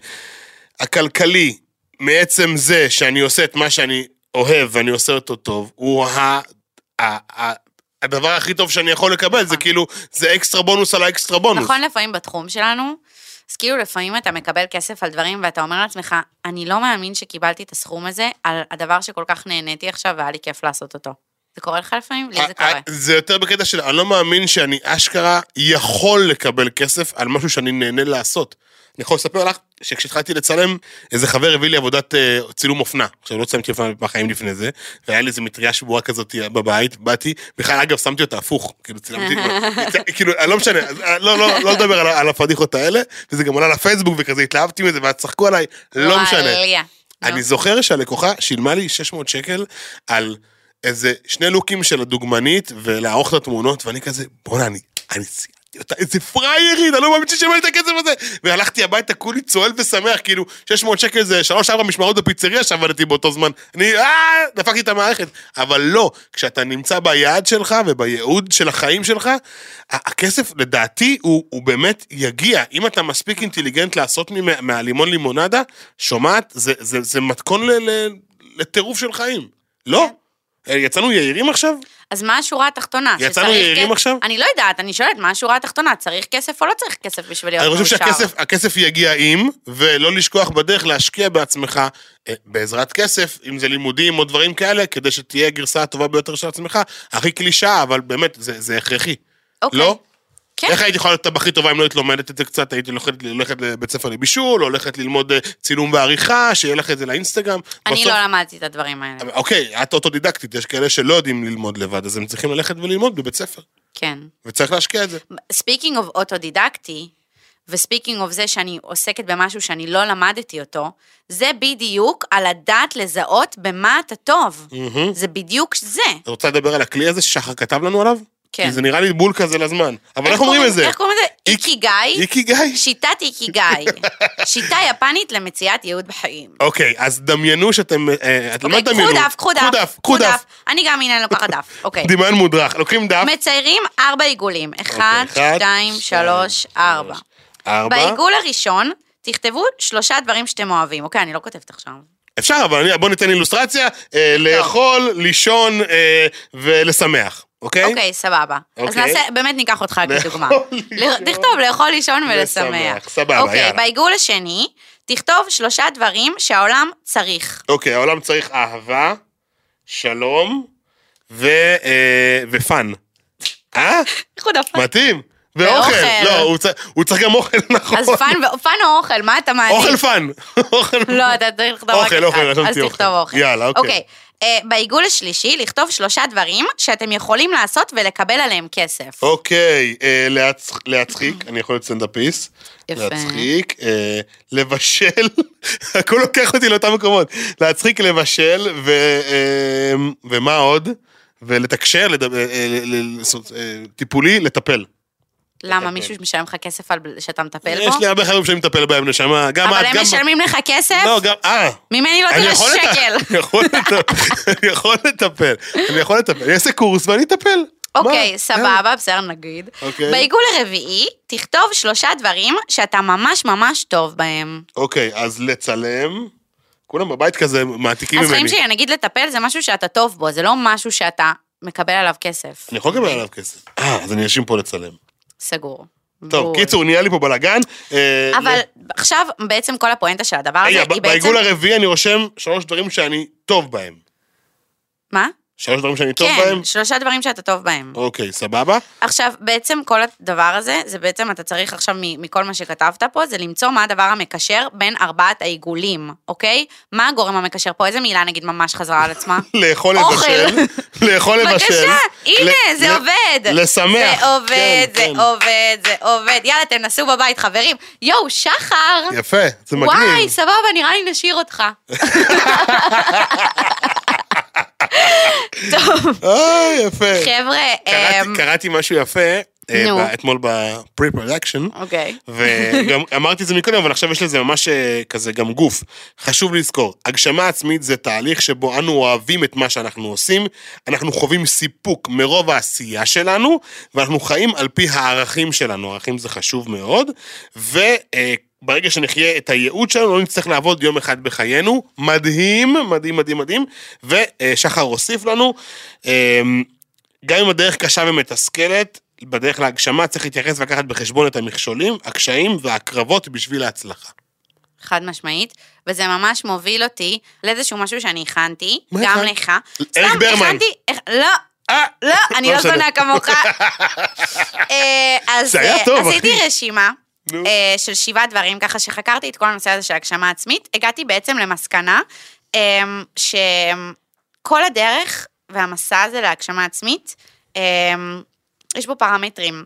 הכלכלי מעצם זה שאני עושה את מה שאני אוהב ואני עושה אותו טוב, הוא ה, ה, הדבר הכי טוב שאני יכול לקבל, זה נכון. כאילו, זה אקסטרה בונוס על האקסטרה בונוס. נכון לפעמים בתחום שלנו, אז כאילו לפעמים אתה מקבל כסף על דברים ואתה אומר לעצמך, אני לא מאמין שקיבלתי את הסכום הזה על הדבר שכל כך נהניתי עכשיו והיה לי כיף לעשות אותו. זה קורה לך לפעמים? לי זה ה- קורה. ה- זה יותר בקטע של, אני לא מאמין שאני אשכרה יכול לקבל כסף על משהו שאני נהנה לעשות. אני יכול לספר לך שכשהתחלתי לצלם, איזה חבר הביא לי עבודת אה, צילום אופנה. עכשיו, לא צילמתי אופנה בחיים לפני זה, והיה לי איזה מטריה שבורה כזאת בבית, באתי, בכלל, אגב, שמתי אותה הפוך, כאילו, צילמתי, *laughs* כאילו, אני לא משנה, אה, לא, לא, לא לדבר על, על הפדיחות האלה, וזה גם עולה לפייסבוק וכזה, התלהבתי מזה, וצחקו עליי, לא משנה. אני זוכר שהלקוחה שילמה לי 600 שקל על איזה שני לוקים של הדוגמנית ולערוך את התמונות, ואני כזה, בואנה, אני, אני סיימתי אותה, איזה פריירית, אני לא מאמין ששילמה לי את הכסף הזה. והלכתי הביתה כולי צוהל ושמח, כאילו, 600 שקל זה 3-4 משמרות בפיצריה שעבדתי באותו זמן. אני, אה, דפקתי את המערכת. אבל לא, כשאתה נמצא ביעד שלך ובייעוד של החיים שלך, הכסף, לדעתי, הוא, הוא באמת יגיע. אם אתה מספיק אינטליגנט לעשות מהלימון לימונדה, שומעת? זה, זה, זה מתכון לטירוף של חיים. לא? יצאנו יהירים עכשיו? אז מה השורה התחתונה? יצאנו יהירים כ- עכשיו? אני לא יודעת, אני שואלת, מה השורה התחתונה? צריך כסף או לא צריך כסף בשביל להיות אני מאושר? חושב שהכסף הכסף יגיע עם, ולא לשכוח בדרך להשקיע בעצמך אה, בעזרת כסף, אם זה לימודים או דברים כאלה, כדי שתהיה הגרסה הטובה ביותר של עצמך. הכי קלישאה, אבל באמת, זה, זה הכרחי. אוקיי. לא? כן. איך הייתי יכולה להיות טבחית טובה אם לא היית לומדת את זה קצת? הייתי הולכת, הולכת לבית ספר לבישול, הולכת ללמוד אה, צילום ועריכה, שיהיה לך את זה לאינסטגרם. אני בסוף- לא למדתי את הדברים האלה. אוקיי, את אוטודידקטית, יש כאלה שלא יודעים ללמוד לבד, אז הם צריכים ללכת וללמוד בבית ספר. כן. וצריך להשקיע את זה. speaking of אוטודידקטי, ו speaking of זה שאני עוסקת במשהו שאני לא למדתי אותו, זה בדיוק על הדעת לזהות במה אתה טוב. מהמם. זה בדיוק זה. את רוצה לדבר על הכלי הזה ששחר כתב לנו עליו? כן. כי זה נראה לי בול כזה לזמן. אבל איך אומרים את זה? איך קוראים לזה? איק- איקיגאי? איקיגאי? שיטת איקיגאי. *laughs* שיטה יפנית למציאת ייעוד בחיים. אוקיי, אז דמיינו שאתם... אה, אתם לא אוקיי, תדמיינו. קחו דף, קחו דף, קחו דף. אני גם הנה לוקחת דף, *laughs* אוקיי. דמיון מודרך. לוקחים דף. מציירים ארבע עיגולים. אחד, אוקיי, אחד, שתיים, שלוש, ארבע. ארבע. בעיגול הראשון, תכתבו שלושה דברים שאתם אוהבים. אוקיי, אני לא כותבת עכשיו. אפשר, אבל בוא ניתן אילוסטרציה. אה, לאכול, לישון אה, ולשמח, אוקיי? אוקיי, סבבה. אז אוקיי. נעשה, באמת ניקח אותך כדוגמה. לאכול, ל- לישון תכתוב לאכול, לישון ולשמח. סבבה, אוקיי, יאללה. בעיגול השני, תכתוב שלושה דברים שהעולם צריך. אוקיי, העולם צריך אהבה, שלום. אה, ופאן. אה? איחוד הפן. מתאים. ואוכל. לא, הוא צריך- גם אוכל, *laughs* נכון. אז fun או אוכל, מה אתה מעדיף? אוכל fun. *laughs* אוכל לא, אתה צריך לכתוב רק אוכל, אוכל, אחד. אז תכתוב אוכל. אוכל. יאללה, אוקיי. אה, בעיגול השלישי, לכתוב שלושה דברים שאתם יכולים לעשות ולקבל עליהם כסף. אוקיי, אה, להצ- להצחיק, אני יכול להיות סטנדאפיסט. יפה. להצחיק, אה, לבשל, *laughs* הכל לוקח אותי לאותם מקומות. להצחיק, לבשל, ו, אה, ומה עוד? ולתקשר, לדבר, אה, אה, טיפולי, לטפל. למה, מישהו משלם לך כסף על שאתה מטפל יש בו? לי הרבה חברים שאני מטפל בהם, נשמה. גם אבל את, הם גם... משלמים לך כסף? לא, גם... אה. ממני לא תראה שקל. *laughs* אני יכול לטפל, אני יכול לטפל, אני אעשה קורס ואני אטפל. אוקיי, מה? סבבה, בסדר, נגיד. אוקיי. בעיגול הרביעי, תכתוב שלושה דברים שאתה ממש ממש טוב בהם. אוקיי, אז לצלם, כולם בבית כזה מעתיקים אז ממני. חיים שלי, נגיד לטפל זה משהו שאתה טוב בו, זה לא משהו שאתה מקבל עליו כסף. אני יכול לקבל עליו כסף. אה, אז אני אשים פה לצלם. סגור. טוב, בול. קיצור, נהיה לי פה בלאגן. אה, אבל ל- עכשיו בעצם כל הפואנטה של הדבר הזה היא בעצם... בעיגול הרביעי אני רושם שלוש דברים שאני טוב בהם. מה? שלוש דברים שאני טוב בהם? כן, שלושה דברים שאתה טוב בהם. אוקיי, סבבה. עכשיו, בעצם כל הדבר הזה, זה בעצם אתה צריך עכשיו מכל מה שכתבת פה, זה למצוא מה הדבר המקשר בין ארבעת העיגולים, אוקיי? מה הגורם המקשר פה? איזה מילה נגיד ממש חזרה על עצמה? *laughs* לאכול. לבשל. *laughs* לאכול לבשל. בבקשה, הנה, זה עובד. לשמח. זה עובד, כן, זה כן. עובד, זה עובד. יאללה, תנסו בבית, חברים. יואו, שחר! יפה, זה מגניב. וואי, סבבה, נראה לי נשאיר אותך. *laughs* טוב, אה, יפה. חבר'ה, קראתי- אמ, משהו יפה. אה, אתמול ב pre-production. אוקיי. וגם *laughs* אמרתי את זה מקודם, אבל עכשיו יש לזה ממש אה, כזה גם גוף. חשוב לזכור, הגשמה עצמית זה תהליך שבו אנו אוהבים את מה שאנחנו עושים, אנחנו חווים סיפוק מרוב העשייה שלנו, ואנחנו חיים על פי הערכים שלנו, ערכים זה חשוב מאוד, וברגע שנחיה את הייעוד שלנו, לא נצטרך לעבוד יום אחד בחיינו. מדהים, מדהים, מדהים, מדהים. ושחר הוסיף לנו, אה, גם אם הדרך קשה ומתסכלת, בדרך להגשמה צריך להתייחס ולקחת בחשבון את המכשולים, הקשיים והקרבות בשביל ההצלחה. חד משמעית, וזה ממש מוביל אותי לאיזשהו משהו שאני הכנתי, גם? לך. אריק ברמן. הכ- לא, אה, לא, אני לא משנה. זונה כמוך. *laughs* אה, אז אה, עשיתי. רשימה אה, של שבעה דברים, ככה שחקרתי את כל הנושא הזה של הגשמה עצמית, הגעתי בעצם למסקנה אה, שכל הדרך והמסע הזה להגשמה עצמית, אה, יש בו פרמטרים.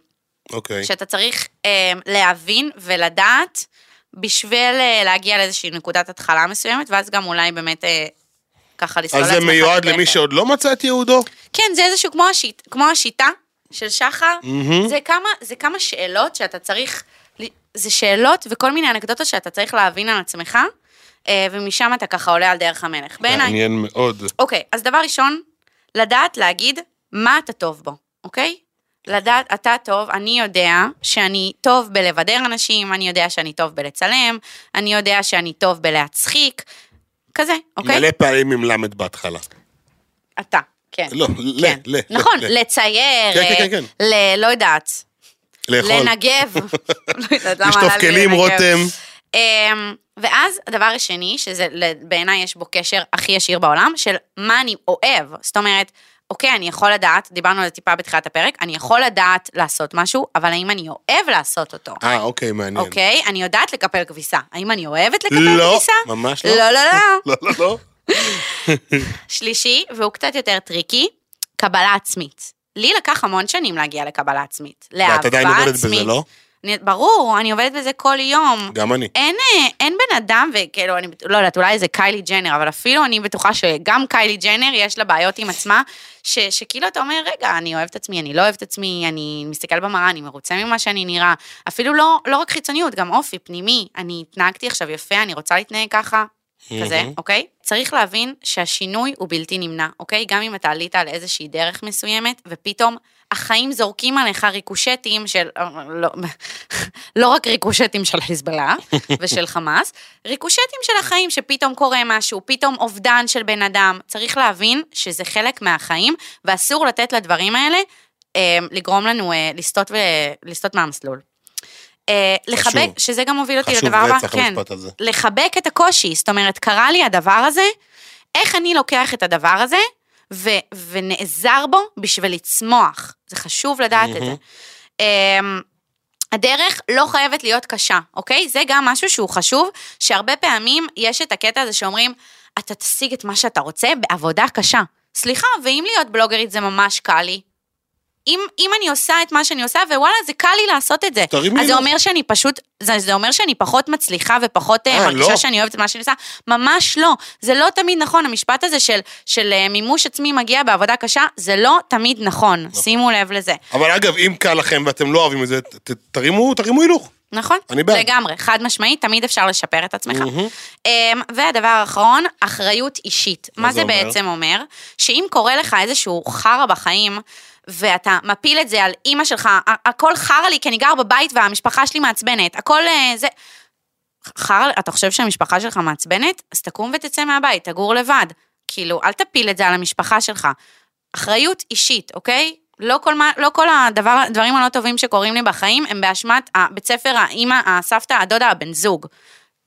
אוקיי. שאתה צריך אה, להבין ולדעת בשביל אה, להגיע לאיזושהי נקודת התחלה מסוימת, ואז גם אולי באמת אה, ככה לסלול אז לעצמך זה מיועד. למי שעוד לא מצא את ייעודו? כן, זה איזשהו כמו, השיט, כמו השיטה של שחר, מהמם. זה, כמה, זה כמה שאלות שאתה צריך, זה שאלות וכל מיני אנקדוטות שאתה צריך להבין על עצמך, אה, ומשם אתה ככה עולה על דרך המלך. בעיניי. מעניין מאוד. אוקיי, אז דבר ראשון, לדעת להגיד מה אתה טוב בו, אוקיי? לדעת, אתה טוב, אני יודע שאני טוב בלבדר אנשים, אני יודע שאני טוב בלצלם, אני יודע שאני טוב בלהצחיק, כזה, אוקיי? מלא פעמים עם למד בהתחלה. אתה, כן. לא, ל, כן. ל, ל, נכון, ל. לצייר, כן, כן, כן, כן. ל... לא יודעת, לאכול. לנגב. *laughs* לא יודעת למה לשטוף כלים. רותם. אמ, ואז הדבר השני, שזה בעיניי יש בו קשר הכי ישיר בעולם, של מה אני אוהב. זאת אומרת, אוקיי, אני יכול לדעת, דיברנו על זה טיפה בתחילת הפרק, אני יכול לדעת לעשות משהו, אבל האם אני אוהב לעשות אותו? אה, אוקיי, מעניין. אוקיי, אני יודעת לקפל כביסה. האם אני אוהבת לקפל לא, כביסה? ממש לא. לא, לא, לא. *laughs* לא, לא, לא. *laughs* שלישי, והוא קצת יותר tricky, קבלה עצמית. לי לקח המון שנים להגיע לקבלה עצמית. לאהבה ואת עצמית. עדיין עובדת בזה, לא? אני, ברור, אני עובדת בזה כל יום. גם אני. אין, אה, אין בן אדם, וכאילו, אני לא יודעת, אולי זה קיילי ג'נר, אבל אפילו אני בטוחה שגם קיילי ג'נר, יש לה בעיות עם עצמה, ש, שכאילו אתה אומר, רגע, אני אוהב את עצמי, אני לא אוהב את עצמי, אני מסתכל במראה, אני מרוצה ממה שאני נראה. אפילו לא, לא רק חיצוניות, גם אופי, פנימי. אני התנהגתי עכשיו יפה, אני רוצה להתנהג ככה, כזה. אוקיי? צריך להבין שהשינוי הוא בלתי נמנע, אוקיי? גם אם אתה עלית על איזושהי דרך מסוימת, ופתאום החיים זורקים עליך ריקושטים של, לא, לא רק ריקושטים של חיזבאללה *laughs* ושל חמאס, ריקושטים של החיים, שפתאום קורה משהו, פתאום אובדן של בן אדם. צריך להבין שזה חלק מהחיים, ואסור לתת לדברים האלה אה, לגרום לנו אה, לסטות, ו... לסטות מהמסלול. אה, לחבק, חשוב. שזה גם מוביל אותי לדבר הבא, כן. לחבק את הקושי, זאת אומרת, קרה לי הדבר הזה, איך אני לוקח את הדבר הזה, ו- ונעזר בו בשביל לצמוח. זה חשוב לדעת את זה. אמ, הדרך לא חייבת להיות קשה, אוקיי? זה גם משהו שהוא חשוב, שהרבה פעמים יש את הקטע הזה שאומרים, אתה תשיג את מה שאתה רוצה בעבודה קשה. סליחה, ואם להיות בלוגרית זה ממש קל לי? אם, אם אני עושה את מה שאני עושה, ווואלה, זה קל לי לעשות את זה. תרימי אז זה. אומר שאני פשוט, זה, זה אומר שאני פחות מצליחה ופחות אה, אה, מרגישה לא. שאני אוהבת את מה שאני עושה? ממש לא. זה לא תמיד נכון, המשפט הזה של, של אה, מימוש עצמי מגיע בעבודה קשה, זה לא תמיד נכון. שימו לב לזה. אבל אגב, אם קל לכם ואתם לא אוהבים את זה, ת- תרימו, תרימו הילוך. נכון? אני בעד. לגמרי, חד משמעית, תמיד אפשר לשפר את עצמך. אמ, והדבר האחרון, אחריות אישית. מה מה זה זה אומר? בעצם אומר? שאם קורה לך איזשהו חרא בחיים, ואתה מפיל את זה על אימא שלך, הכל חרא לי כי אני גר בבית והמשפחה שלי מעצבנת, הכל אה, זה... חרא, אתה חושב שהמשפחה שלך מעצבנת? אז תקום ותצא מהבית, תגור לבד. כאילו, אל תפיל את זה על המשפחה שלך. אחריות אישית, אוקיי? לא כל, מה, לא כל הדבר, הדברים הלא טובים שקורים לי בחיים הם באשמת הבית ספר, האימא, הסבתא, הדודה, הבן זוג.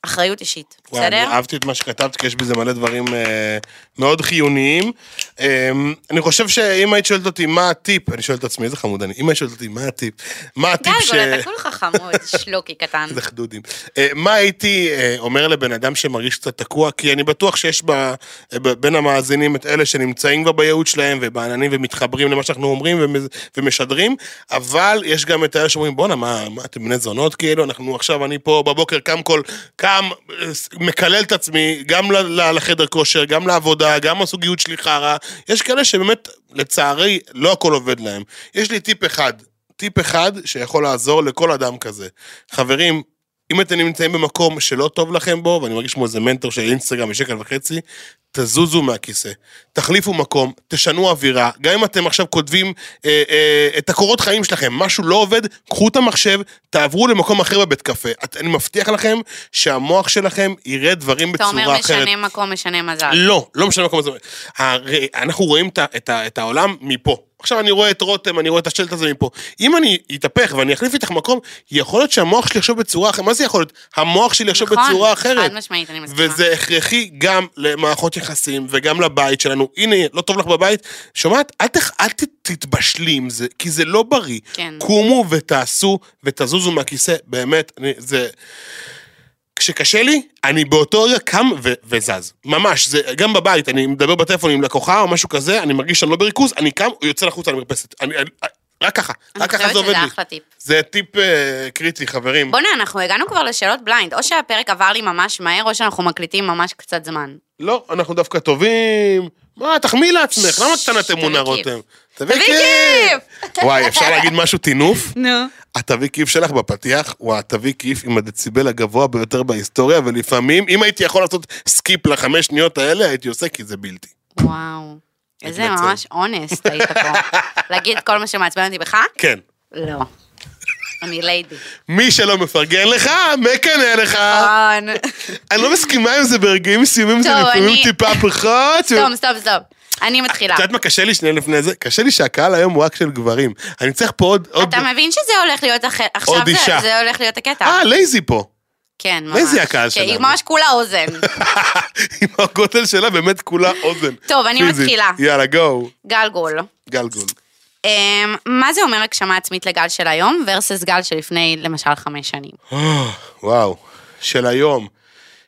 אחריות אישית, וואי, אני בסדר? אהבתי את מה שכתבת, כי יש בזה מלא דברים אה, מאוד חיוניים. אה, אני חושב שאם היית שואלת אותי מה הטיפ, אני שואל את עצמי, איזה חמוד אני, אם היית שואלת אותי מה הטיפ, מה הטיפ ש... גלגול, אתה כולך חמוד, שלוקי קטן. *laughs* איזה חדודים. אה, מה הייתי אה, אומר לבן אדם שמרגיש קצת תקוע? כי אני בטוח שיש ב- בין המאזינים את אלה שנמצאים כבר בייעוד שלהם ובעננים ומתחברים למה שאנחנו אומרים ומשדרים, אבל יש גם את אלה שאומרים, בואנה, מה, מה, אתם בני זונות כאילו? אנחנו עכשיו, אני פה בבוקר קם כל, קם, אה, מקלל את עצמי, גם לחדר כושר, גם לעבודה, גם הזוגיות שלי חרא. יש כאלה שבאמת, לצערי, לא הכל עובד להם. יש לי טיפ אחד, טיפ אחד שיכול לעזור לכל אדם כזה. חברים, אם אתם נמצאים במקום שלא טוב לכם בו, ואני מרגיש כמו איזה מנטור של אינסטגרם בשקל וחצי, תזוזו מהכיסא, תחליפו מקום, תשנו אווירה. גם אם אתם עכשיו כותבים אה, אה, את הקורות חיים שלכם, משהו לא עובד, קחו את המחשב, תעברו למקום אחר בבית קפה. את, אני מבטיח לכם שהמוח שלכם יראה דברים אתה בצורה אומר אחרת. משנה מקום, משנה מזל. לא, לא משנה מקום הזה. הרי אנחנו רואים את, את, את העולם מפה. עכשיו אני רואה את רותם, אני רואה את השלט הזה מפה. אם אני אתהפך ואני אחליף איתך מקום, יכול להיות שהמוח שלי יחשוב בצורה אחרת. מה זה יכול להיות? המוח שלי יחשוב נכון, בצורה אחרת. חד משמעית, אני מסכימה. וזה הכרחי גם למערכות יחסים וגם לבית שלנו. הנה, לא טוב לך בבית, שומעת? אל, תח, אל ת, תתבשלי עם זה, כי זה לא בריא. כן. קומו ותעשו ותזוזו מהכיסא, באמת, אני, זה... כשקשה לי, אני באותו רגע קם ו- וזז. ממש, זה גם בבית, אני מדבר בטלפון עם לקוחה או משהו כזה, אני מרגיש שאני לא בריכוז, אני קם, הוא יוצא לחוצה למרפסת. אני, אני, רק ככה, אני רק ככה חושבת זה עובד שזה לי. אחלה טיפ. זה טיפ אה, קריטי, חברים. בוא'נה, אנחנו הגענו כבר לשאלות blind, או שהפרק עבר לי ממש מהר, או שאנחנו מקליטים ממש קצת זמן. לא, אנחנו דווקא טובים. מה, תחמיא לעצמך, למה קטנת אמונה. רותם? תביא כיף! *laughs* וואי, אפשר להגיד משהו טינוף? נו. התביא כיף שלך בפתיח הוא התביא כיף עם הדציבל הגבוה ביותר בהיסטוריה, ולפעמים, אם הייתי יכול לעשות skip לחמש שניות האלה, הייתי עושה, כי זה בלתי. וואו. איזה. ממש אונסט היית פה. *laughs* להגיד כל מה שמעצבן אותי בך? כן. לא. אני ליידי. מי שלא מפרגן לך, מקנא לך. נכון. אני לא מסכימה עם זה ברגעים מסוימים, זה לפעמים טיפה פחות. *laughs* סתום, סתום, סתום. אני מתחילה. את יודעת מה קשה לי שנייה לפני זה? קשה לי שהקהל היום הוא רק של גברים. אני צריך פה עוד... אתה מבין שזה הולך להיות עכשיו זה- הולך להיות הקטע. אה, לייזי פה. כן, ממש. זה הקהל כן, היא שלנו? ממש כולה אוזן. *laughs* עם הגודל שלה באמת כולה אוזן. טוב, אני. מתחילה. יאללה, גו. גלגול. גלגול. אמ, מה זה אומר הגשמה עצמית לגל של היום versus גל שלפני למשל חמש שנים? *gasps* וואו, של היום.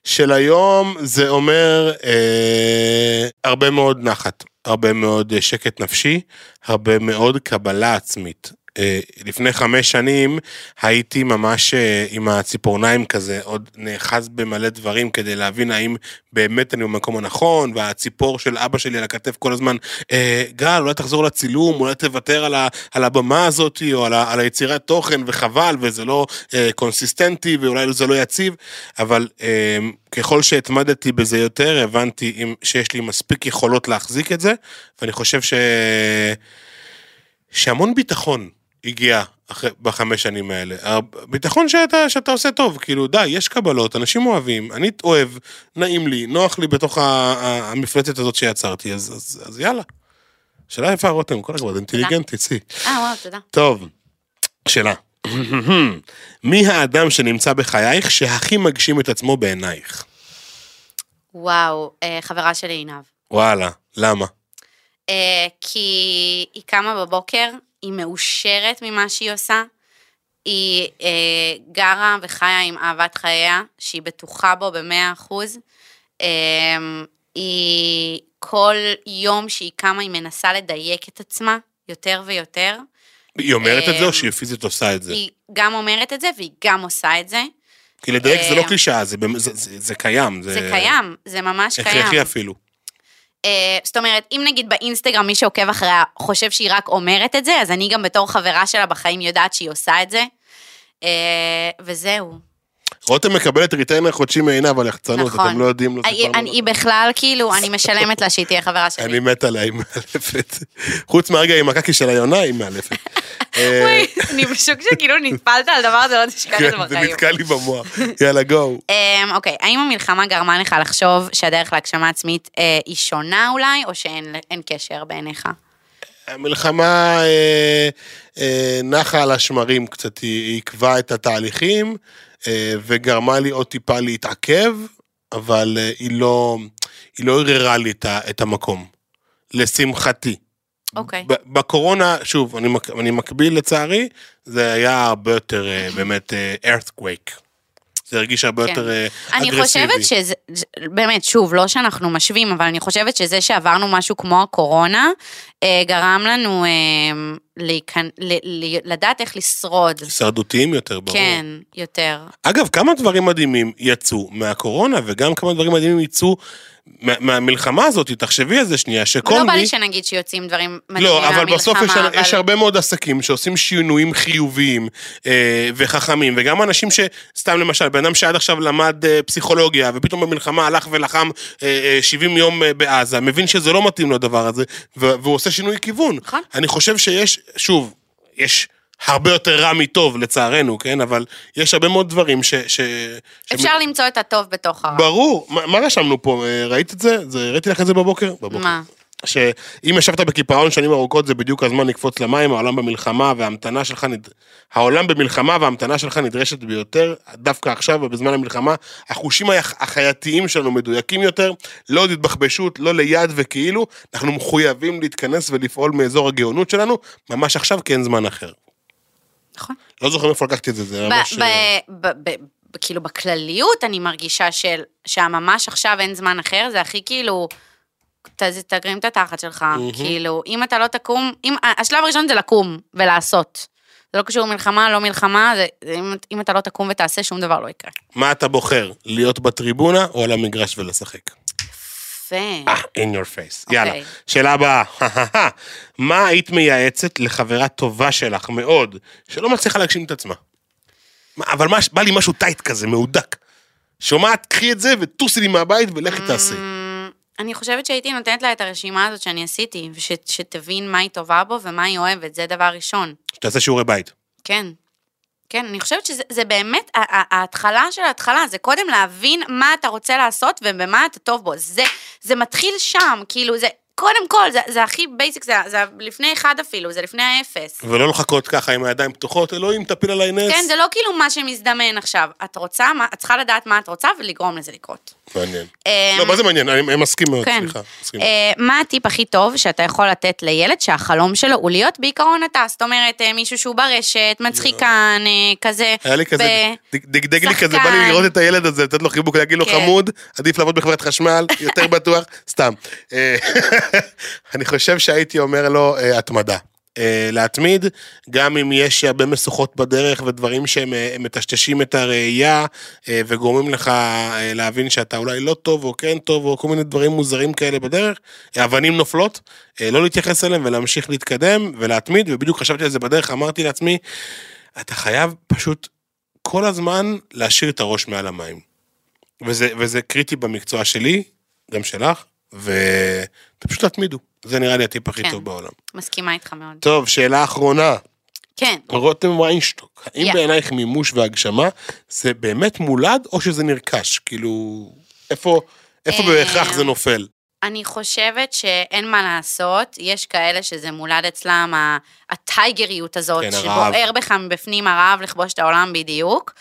של היום זה אומר אה, הרבה מאוד נחת, הרבה מאוד אה, שקט נפשי, הרבה מאוד קבלה עצמית. אה, לפני חמש שנים הייתי ממש אה, עם הציפורניים כזה, עוד נאחז במלא דברים כדי להבין האם באמת אני במקום הנכון, והציפור של אבא שלי על הכתף כל הזמן, אה, גל, אולי תחזור לצילום, אולי תוותר על, ה, על הבמה הזאת, או על, ה, על היצירת תוכן, וחבל, וזה לא אה, קונסיסטנטי, ואולי זה לא יציב, אבל אה, ככל שהתמדתי בזה יותר, הבנתי אם, שיש לי מספיק יכולות להחזיק את זה, ואני חושב ש... שהמון ביטחון הגיע אחרי, בחמש שנים האלה. ביטחון שאתה, שאתה עושה טוב, כאילו די, יש קבלות, אנשים אוהבים, אני אוהב, נעים לי, נוח לי בתוך המפלצת הזאת שיצרתי, אז, אז, אז יאללה. שאלה יפה רותם, כל הכבוד, אינטליגנטית, סי. אה, וואו, תודה. טוב, שאלה. *laughs* מי האדם שנמצא בחייך שהכי מגשים את עצמו בעינייך? וואו, אה, חברה שלי עינב. וואלה, למה? אה, כי היא קמה בבוקר, היא מאושרת ממה שהיא עושה, היא אה, גרה וחיה עם אהבת חייה, שהיא בטוחה בו במאה אחוז. אה, היא כל יום שהיא קמה, היא מנסה לדייק את עצמה יותר ויותר. היא אומרת את זה או שהיא פיזית עושה את זה? היא גם אומרת את זה והיא גם עושה את זה. כי לדייק זה לא אה, קלישאה, זה זה- זה- זה קיים. זה קיים, זה ממש קיים. הכרחי אפילו. אה, זאת אומרת, אם נגיד באינסטגרם מי שעוקב אחריה חושב שהיא רק אומרת את זה, אז אני גם בתור חברה שלה בחיים יודעת שהיא עושה את זה. אה, וזהו. רותם מקבלת ריטיינר חודשי מעינב על יחצנות, נכון. אתם לא יודעים, לא אני- סיפרנו אני-. היא בכלל, כאילו, אני משלמת לה שהיא תהיה חברה שלי. אני מת עליה, היא מאלפת. חוץ מהרגע עם הקקי של היונה, היא מאלפת. אה, *laughs* וואי, אני בשוק שכאילו נטפלת על דבר הזה, לא תשכח את זה כן, זה בחיים. נתקע לי במוח. יאללה, גו. אמ, אוקיי, האם המלחמה גרמה לך לחשוב שהדרך להגשמה עצמית אה, היא שונה אולי, או שאין אין קשר בעיניך? המלחמה אה, נחה על השמרים קצת, היא עיכבה את התהליכים, וגרמה לי עוד טיפה להתעכב, אבל אה, היא לא, היא לא ערערה לי את המקום. לשמחתי. אוקיי. ב- בקורונה, שוב, אני, אני מקביל לצערי, זה היה הרבה יותר אה, באמת אה, earthquake. זה הרגיש הרבה כן. יותר אה, אני אגרסיבי. חושבת שזה, באמת, שוב, לא שאנחנו משווים, אבל אני חושבת שזה שעברנו משהו כמו הקורונה, אה, גרם לנו אה, להיכנ... ל... ל... לדעת איך לשרוד. הישרדותיים יותר, ברור. כן, יותר. אגב, כמה דברים מדהימים יצאו מהקורונה, וגם כמה דברים מדהימים יצאו מה- מהמלחמה הזאת, תחשבי על זה שנייה, שכל לא בא. לי שנגיד שיוצאים דברים מדהימים לא, מהמלחמה, אבל בסוף יש, אבל... יש הרבה מאוד עסקים שעושים שינויים חיוביים אה, וחכמים, וגם אנשים שסתם למשל, בן אדם שעד עכשיו למד אה, פסיכולוגיה, ופתאום במלחמה הלך ולחם אה, אה, 70 יום אה, בעזה, מבין שזה לא מתאים לו הדבר הזה, והוא עושה שינוי כיוון. נכון. אני חושב שיש, שוב, יש הרבה יותר רע מטוב לצערנו, כן? אבל יש הרבה מאוד דברים ש... ש... אפשר למצוא את הטוב בתוך הרע. ברור, מה, מה רשמנו פה? אה, ראית את זה? זה? ראיתי לך את זה בבוקר? בבוקר. מה? שאם ישבת בקיפאון שנים ארוכות זה בדיוק הזמן לקפוץ למים, העולם במלחמה וההמתנה שלך, נד... העולם במלחמה וההמתנה שלך נדרשת ביותר, דווקא עכשיו ובזמן המלחמה, החושים הח- החייתיים שלנו מדויקים יותר, לא עוד התבחבשות, לא ליד וכאילו, אנחנו מחויבים להתכנס ולפעול מאזור הגאונות שלנו, ממש עכשיו כי אין זמן אחר. נכון. לא זוכר מאיפה לקחתי את זה, זה ב- ממש... ב- כאילו בכלליות אני מרגישה של, שהממש עכשיו אין זמן אחר, זה הכי כאילו, ת- תרים את התחת שלך, כאילו, אם אתה לא תקום, אם, השלב הראשון זה לקום ולעשות. זה לא קשור מלחמה, לא מלחמה, זה אם, אם אתה לא תקום ותעשה, שום דבר לא יקרה. מה אתה בוחר, להיות בטריבונה או על המגרש ולשחק? יפה. אה, in your face. יאללה. אוקיי. שאלה הבאה. *laughs* מה היית מייעצת לחברה טובה שלך מאוד, שלא מצליחה להגשים את עצמה? מה, אבל מה, בא לי משהו טייט כזה, מהודק. שומעת, קחי את זה וטוסי לי מהבית ולכי תעשי. אמ, אני חושבת שהייתי נותנת לה את הרשימה הזאת שאני עשיתי, ושתבין מה היא טובה בו ומה היא אוהבת, זה דבר ראשון. שתעשה שיעורי בית. כן. כן, אני חושבת שזה זה באמת, ההתחלה של ההתחלה, זה קודם להבין מה אתה רוצה לעשות ובמה אתה טוב בו. זה, זה מתחיל שם, כאילו, זה, קודם כל, זה, זה הכי basic, זה, זה לפני אחד אפילו, זה לפני האפס. ולא לחכות ככה עם הידיים פתוחות, אלוהים תפיל עליי נס. כן, זה לא כאילו מה שמזדמן עכשיו. את רוצה, מה, את צריכה לדעת מה את רוצה ולגרום לזה לקרות. מעניין. אמ, לא, מה זה מעניין? אני מסכים מאוד, כן. סליחה. אה, מה הטיפ הכי טוב שאתה יכול לתת לילד שהחלום שלו הוא להיות בעיקרון אתה? זאת אומרת, אה, מישהו שהוא ברשת, מצחיקן, אה, כזה. היה לי כזה, דגדג לי כזה, בא. לי לראות את הילד הזה, לתת לו חיבוק, להגיד לו כן. חמוד, עדיף לעבוד בחברת חשמל, יותר בטוח, *laughs* סתם. *laughs* אני חושב שהייתי אומר לו, התמדה. אה, להתמיד, גם אם יש הרבה משוכות בדרך ודברים שהם אה, מטשטשים את הראייה אה, וגורמים לך להבין שאתה אולי לא טוב או כן טוב או כל מיני דברים מוזרים כאלה בדרך, אבנים נופלות, לא להתייחס אליהם ולהמשיך להתקדם ולהתמיד, ובדיוק חשבתי על זה בדרך, אמרתי לעצמי, אתה חייב פשוט כל הזמן להשאיר את הראש מעל המים. וזה, וזה קריטי במקצוע שלי, גם שלך, ופשוט תתמידו. זה נראה לי הטיפ הכי כן. טוב בעולם. מסכימה איתך מאוד. טוב, שאלה אחרונה. כן. רותם ויינשטוק, האם יא. בעינייך מימוש והגשמה זה באמת מולד או שזה נרכש? כאילו, איפה, איפה אה, בהכרח זה נופל? אני חושבת שאין מה לעשות, יש כאלה שזה מולד אצלם, הטייגריות הזאת, כן. שבוער בך מבפנים הרעב לכבוש את העולם בדיוק.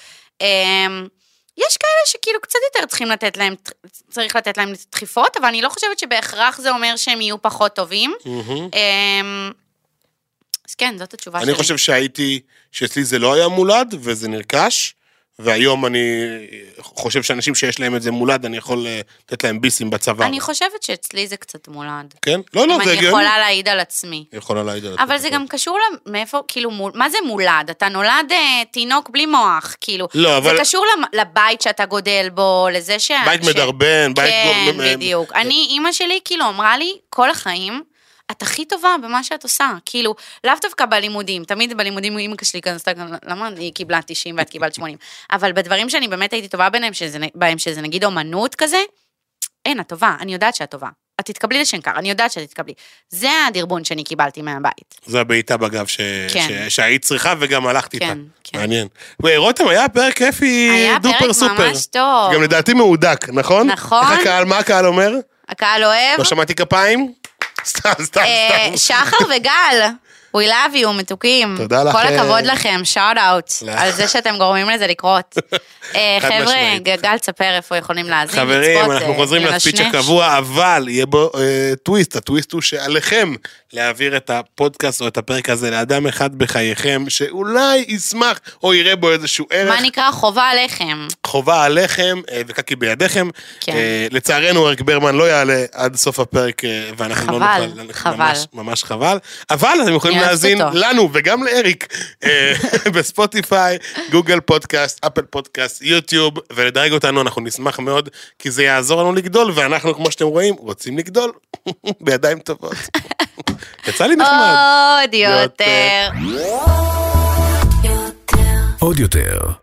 יש כאלה שכאילו קצת יותר צריכים לתת להם, צריך לתת להם דחיפות, אבל אני לא חושבת שבהכרח זה אומר שהם יהיו פחות טובים. אמ, אז כן, זאת התשובה שלי. אני חושב שהייתי, שאצלי זה לא היה מולד וזה נרכש, והיום אני חושב שאנשים שיש להם את זה מולד, אני יכול אה, לתת להם ביסים בצבא. אני חושבת שאצלי זה קצת מולד. כן? לא, לא, אם זה אני הגיוני. יכולה להעיד על עצמי. יכולה להעיד על אבל עצמך. זה גם קשור מאיפה, כאילו, מול, מה זה מולד? אתה נולד אה, תינוק בלי מוח, כאילו. לא, אבל- זה קשור לבית שאתה גודל בו, לזה ש... בית ש- מדרבן, בית... כן, בדיוק. אני, אימא שלי, כאילו, אמרה לי, כל החיים, את הכי טובה במה שאת עושה. כאילו, לאו דווקא בלימודים, תמיד בלימודים אימא שלי גם- למה היא קיבלה 90 ואת קיבלת 80? אבל בדברים שאני באמת הייתי טובה ביניהם, שזה, בהם, שזה נגיד אומנות כזה, אין, את טובה, אני יודעת שאת טובה. את תתקבלי לשנקר, אני יודעת שאת תתקבלי. זה הדרבון שאני קיבלתי מהבית. זה הבעיטה בגב ש... כן. ש... שהיית צריכה וגם הלכת איתה. כן, כן. מעניין. ורותם, היה פרק כיפי היה דופר פרק סופר. ממש טוב. גם לדעתי מהודק, נכון? נכון. איך הקהל, מה הקהל אומר? הקהל אוהב. לא שמעתי כפיים? סתם, סתם, אה, סתם. שחר וגל, we love you, מתוקים. תודה כל לכם. הכבוד לכם, שאוט אאוט. *laughs* על זה שאתם גורמים לזה לקרות. אה, חבר'ה. גל, תספר איפה יכולים להאזין, חברים, אנחנו אה, חוזרים לספיץ'. הקבוע, אבל יהיה בו אה, טוויסט. הטוויסט הוא שעליכם להעביר את הפודקאסט או את הפרק הזה לאדם אחד בחייכם, שאולי ישמח או יראה בו איזשהו ערך. מה נקרא חובה עליכם. חובה עליכם אה, וקקי בידיכם. כן. אה, לצערנו אריק ברמן לא יעלה עד סוף הפרק אה, ואנחנו לא חבל, נוכל, חבל. ממש, ממש חבל, אבל אתם יכולים להאזין אותו. לנו וגם לאריק *laughs* בספוטיפיי, גוגל פודקאסט, אפל פודקאסט, יוטיוב ולדרג אותנו אנחנו נשמח מאוד כי זה יעזור לנו לגדול ואנחנו כמו שאתם רואים רוצים לגדול *laughs* בידיים טובות. *laughs* יצא לי נחמד. עוד יותר. עוד יותר,